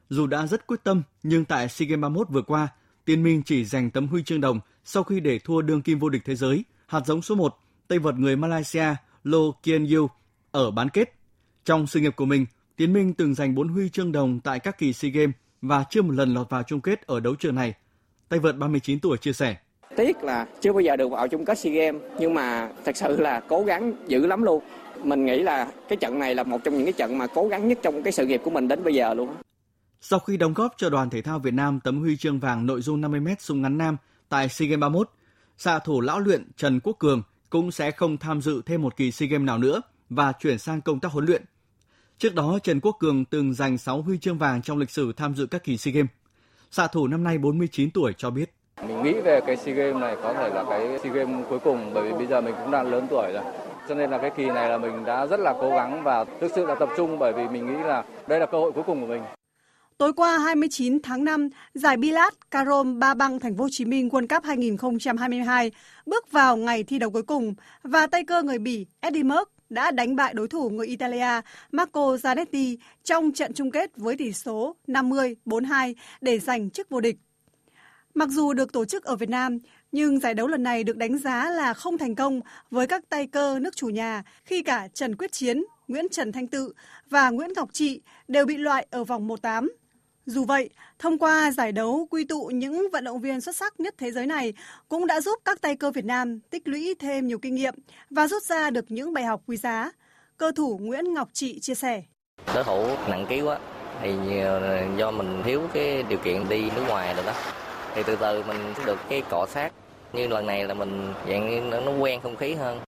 Dù đã rất quyết tâm, nhưng tại SEA Games 31 vừa qua, Tiến Minh chỉ giành tấm huy chương đồng sau khi để thua đương kim vô địch thế giới, hạt giống số 1, tay vợt người Malaysia Lo Kian Yu ở bán kết. Trong sự nghiệp của mình, Tiến Minh từng giành 4 huy chương đồng tại các kỳ SEA Games và chưa một lần lọt vào chung kết ở đấu trường này. Tay vợt 39 tuổi chia sẻ. Tiếc là chưa bao giờ được vào chung kết SEA Games nhưng mà thật sự là cố gắng dữ lắm luôn. Mình nghĩ là cái trận này là một trong những cái trận mà cố gắng nhất trong cái sự nghiệp của mình đến bây giờ luôn. Sau khi đóng góp cho đoàn thể thao Việt Nam tấm huy chương vàng nội dung 50m súng ngắn nam tại SEA Games 31, xạ thủ lão luyện Trần Quốc Cường cũng sẽ không tham dự thêm một kỳ SEA Games nào nữa và chuyển sang công tác huấn luyện. Trước đó, Trần Quốc Cường từng giành 6 huy chương vàng trong lịch sử tham dự các kỳ SEA Games. Xạ thủ năm nay 49 tuổi cho biết. Mình nghĩ về cái SEA Games này có thể là cái SEA Games cuối cùng bởi vì bây giờ mình cũng đang lớn tuổi rồi. Cho nên là cái kỳ này là mình đã rất là cố gắng và thực sự là tập trung bởi vì mình nghĩ là đây là cơ hội cuối cùng của mình. Tối qua 29 tháng 5, giải Bilat Carom Ba Băng Thành phố Hồ Chí Minh World Cup 2022 bước vào ngày thi đấu cuối cùng và tay cơ người Bỉ Eddie Merck đã đánh bại đối thủ người Italia Marco Zanetti trong trận chung kết với tỷ số 50-42 để giành chức vô địch. Mặc dù được tổ chức ở Việt Nam, nhưng giải đấu lần này được đánh giá là không thành công với các tay cơ nước chủ nhà khi cả Trần Quyết Chiến, Nguyễn Trần Thanh Tự và Nguyễn Ngọc Trị đều bị loại ở vòng 1-8. Dù vậy, thông qua giải đấu quy tụ những vận động viên xuất sắc nhất thế giới này cũng đã giúp các tay cơ Việt Nam tích lũy thêm nhiều kinh nghiệm và rút ra được những bài học quý giá. Cơ thủ Nguyễn Ngọc Trị chia sẻ. Đối thủ nặng ký quá, thì do mình thiếu cái điều kiện đi nước ngoài rồi đó. Thì từ từ mình được cái cọ sát. Như lần này là mình dạng nó quen không khí hơn.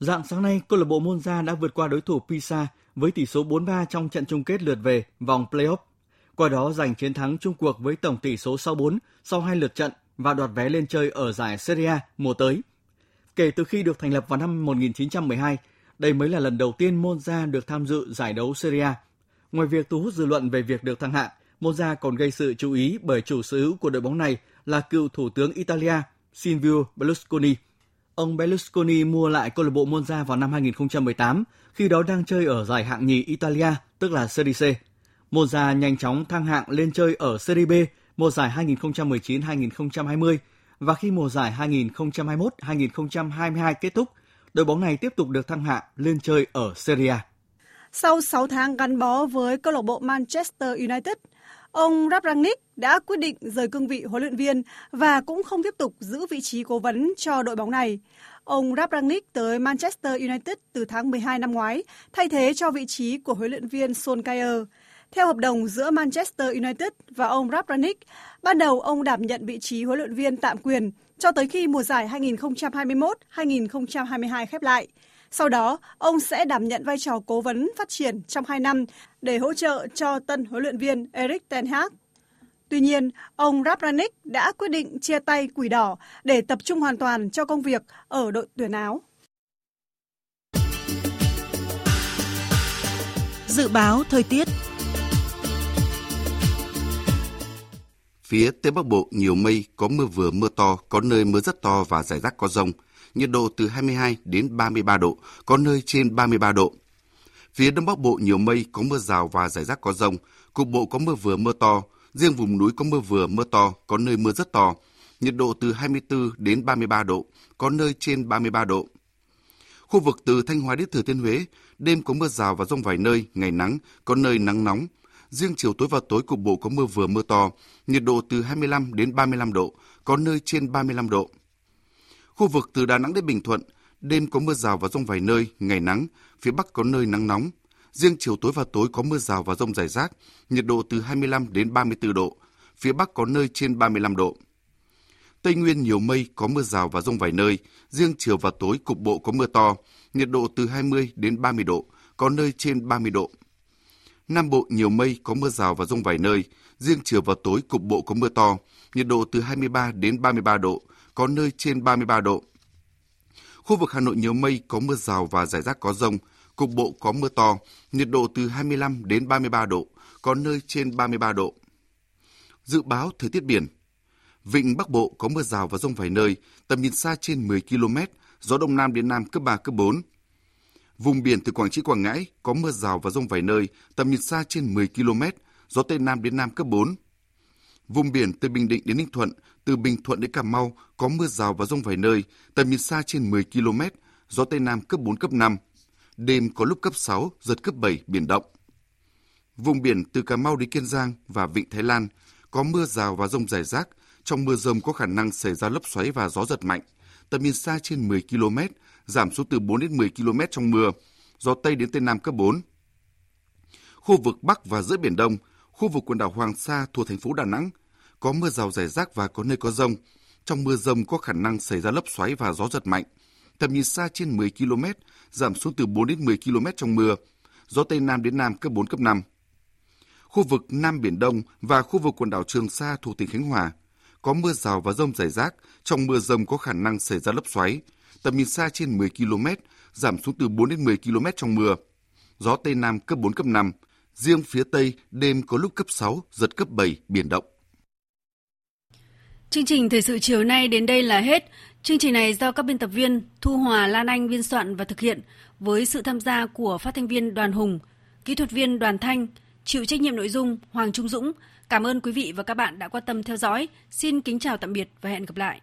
Dạng sáng nay, câu lạc bộ Monza đã vượt qua đối thủ Pisa với tỷ số 4-3 trong trận chung kết lượt về vòng playoff. Qua đó giành chiến thắng chung cuộc với tổng tỷ số 6-4 sau hai lượt trận và đoạt vé lên chơi ở giải Serie A mùa tới. Kể từ khi được thành lập vào năm 1912, đây mới là lần đầu tiên Monza được tham dự giải đấu Serie A. Ngoài việc thu hút dư luận về việc được thăng hạng, Monza còn gây sự chú ý bởi chủ sở hữu của đội bóng này là cựu thủ tướng Italia Silvio Berlusconi – Ông Berlusconi mua lại câu lạc bộ Monza vào năm 2018, khi đó đang chơi ở giải hạng nhì Italia, tức là Serie C. Monza nhanh chóng thăng hạng lên chơi ở Serie B mùa giải 2019-2020 và khi mùa giải 2021-2022 kết thúc, đội bóng này tiếp tục được thăng hạng lên chơi ở Serie A. Sau 6 tháng gắn bó với câu lạc bộ Manchester United, ông Rangnick đã quyết định rời cương vị huấn luyện viên và cũng không tiếp tục giữ vị trí cố vấn cho đội bóng này. Ông Rangnick tới Manchester United từ tháng 12 năm ngoái, thay thế cho vị trí của huấn luyện viên Solskjaer. Theo hợp đồng giữa Manchester United và ông Rangnick, ban đầu ông đảm nhận vị trí huấn luyện viên tạm quyền cho tới khi mùa giải 2021-2022 khép lại. Sau đó, ông sẽ đảm nhận vai trò cố vấn phát triển trong 2 năm để hỗ trợ cho tân huấn luyện viên Erik ten Hag. Tuy nhiên, ông Rapranik đã quyết định chia tay quỷ đỏ để tập trung hoàn toàn cho công việc ở đội tuyển áo. Dự báo thời tiết Phía Tây Bắc Bộ nhiều mây, có mưa vừa mưa to, có nơi mưa rất to và rải rác có rông. Nhiệt độ từ 22 đến 33 độ, có nơi trên 33 độ. Phía Đông Bắc Bộ nhiều mây, có mưa rào và rải rác có rông. Cục bộ có mưa vừa mưa to, Riêng vùng núi có mưa vừa, mưa to, có nơi mưa rất to. Nhiệt độ từ 24 đến 33 độ, có nơi trên 33 độ. Khu vực từ Thanh Hóa đến Thừa Thiên Huế, đêm có mưa rào và rông vài nơi, ngày nắng, có nơi nắng nóng. Riêng chiều tối và tối cục bộ có mưa vừa mưa to, nhiệt độ từ 25 đến 35 độ, có nơi trên 35 độ. Khu vực từ Đà Nẵng đến Bình Thuận, đêm có mưa rào và rông vài nơi, ngày nắng, phía Bắc có nơi nắng nóng, Riêng chiều tối và tối có mưa rào và rông rải rác, nhiệt độ từ 25 đến 34 độ, phía Bắc có nơi trên 35 độ. Tây Nguyên nhiều mây, có mưa rào và rông vài nơi, riêng chiều và tối cục bộ có mưa to, nhiệt độ từ 20 đến 30 độ, có nơi trên 30 độ. Nam Bộ nhiều mây, có mưa rào và rông vài nơi, riêng chiều và tối cục bộ có mưa to, nhiệt độ từ 23 đến 33 độ, có nơi trên 33 độ. Khu vực Hà Nội nhiều mây, có mưa rào và rải rác có rông, Cục bộ có mưa to, nhiệt độ từ 25 đến 33 độ, có nơi trên 33 độ. Dự báo thời tiết biển. Vịnh Bắc Bộ có mưa rào và rông vài nơi, tầm nhìn xa trên 10 km, gió đông nam đến nam cấp 3, cấp 4. Vùng biển từ Quảng Trị Quảng Ngãi có mưa rào và rông vài nơi, tầm nhìn xa trên 10 km, gió Tây Nam đến Nam cấp 4. Vùng biển từ Bình Định đến Ninh Thuận, từ Bình Thuận đến Cà Mau có mưa rào và rông vài nơi, tầm nhìn xa trên 10 km, gió Tây Nam cấp 4, cấp 5. Đêm có lúc cấp 6, giật cấp 7, biển động. Vùng biển từ Cà Mau đến Kiên Giang và Vịnh Thái Lan có mưa rào và rông rải rác. Trong mưa rông có khả năng xảy ra lốc xoáy và gió giật mạnh. Tầm nhìn xa trên 10 km, giảm xuống từ 4 đến 10 km trong mưa. Gió Tây đến Tây Nam cấp 4. Khu vực Bắc và giữa Biển Đông, khu vực quần đảo Hoàng Sa thuộc thành phố Đà Nẵng, có mưa rào rải rác và có nơi có rông. Trong mưa rông có khả năng xảy ra lốc xoáy và gió giật mạnh. Tầm nhìn xa trên 10 km, giảm xuống từ 4 đến 10 km trong mưa. Gió Tây Nam đến Nam cấp 4, cấp 5 khu vực Nam Biển Đông và khu vực quần đảo Trường Sa thuộc tỉnh Khánh Hòa. Có mưa rào và rông rải rác, trong mưa rông có khả năng xảy ra lốc xoáy. Tầm nhìn xa trên 10 km, giảm xuống từ 4 đến 10 km trong mưa. Gió Tây Nam cấp 4, cấp 5. Riêng phía Tây, đêm có lúc cấp 6, giật cấp 7, biển động. Chương trình thời sự chiều nay đến đây là hết. Chương trình này do các biên tập viên Thu Hòa, Lan Anh biên soạn và thực hiện với sự tham gia của phát thanh viên Đoàn Hùng, kỹ thuật viên Đoàn Thanh, Chịu trách nhiệm nội dung Hoàng Trung Dũng. Cảm ơn quý vị và các bạn đã quan tâm theo dõi. Xin kính chào tạm biệt và hẹn gặp lại.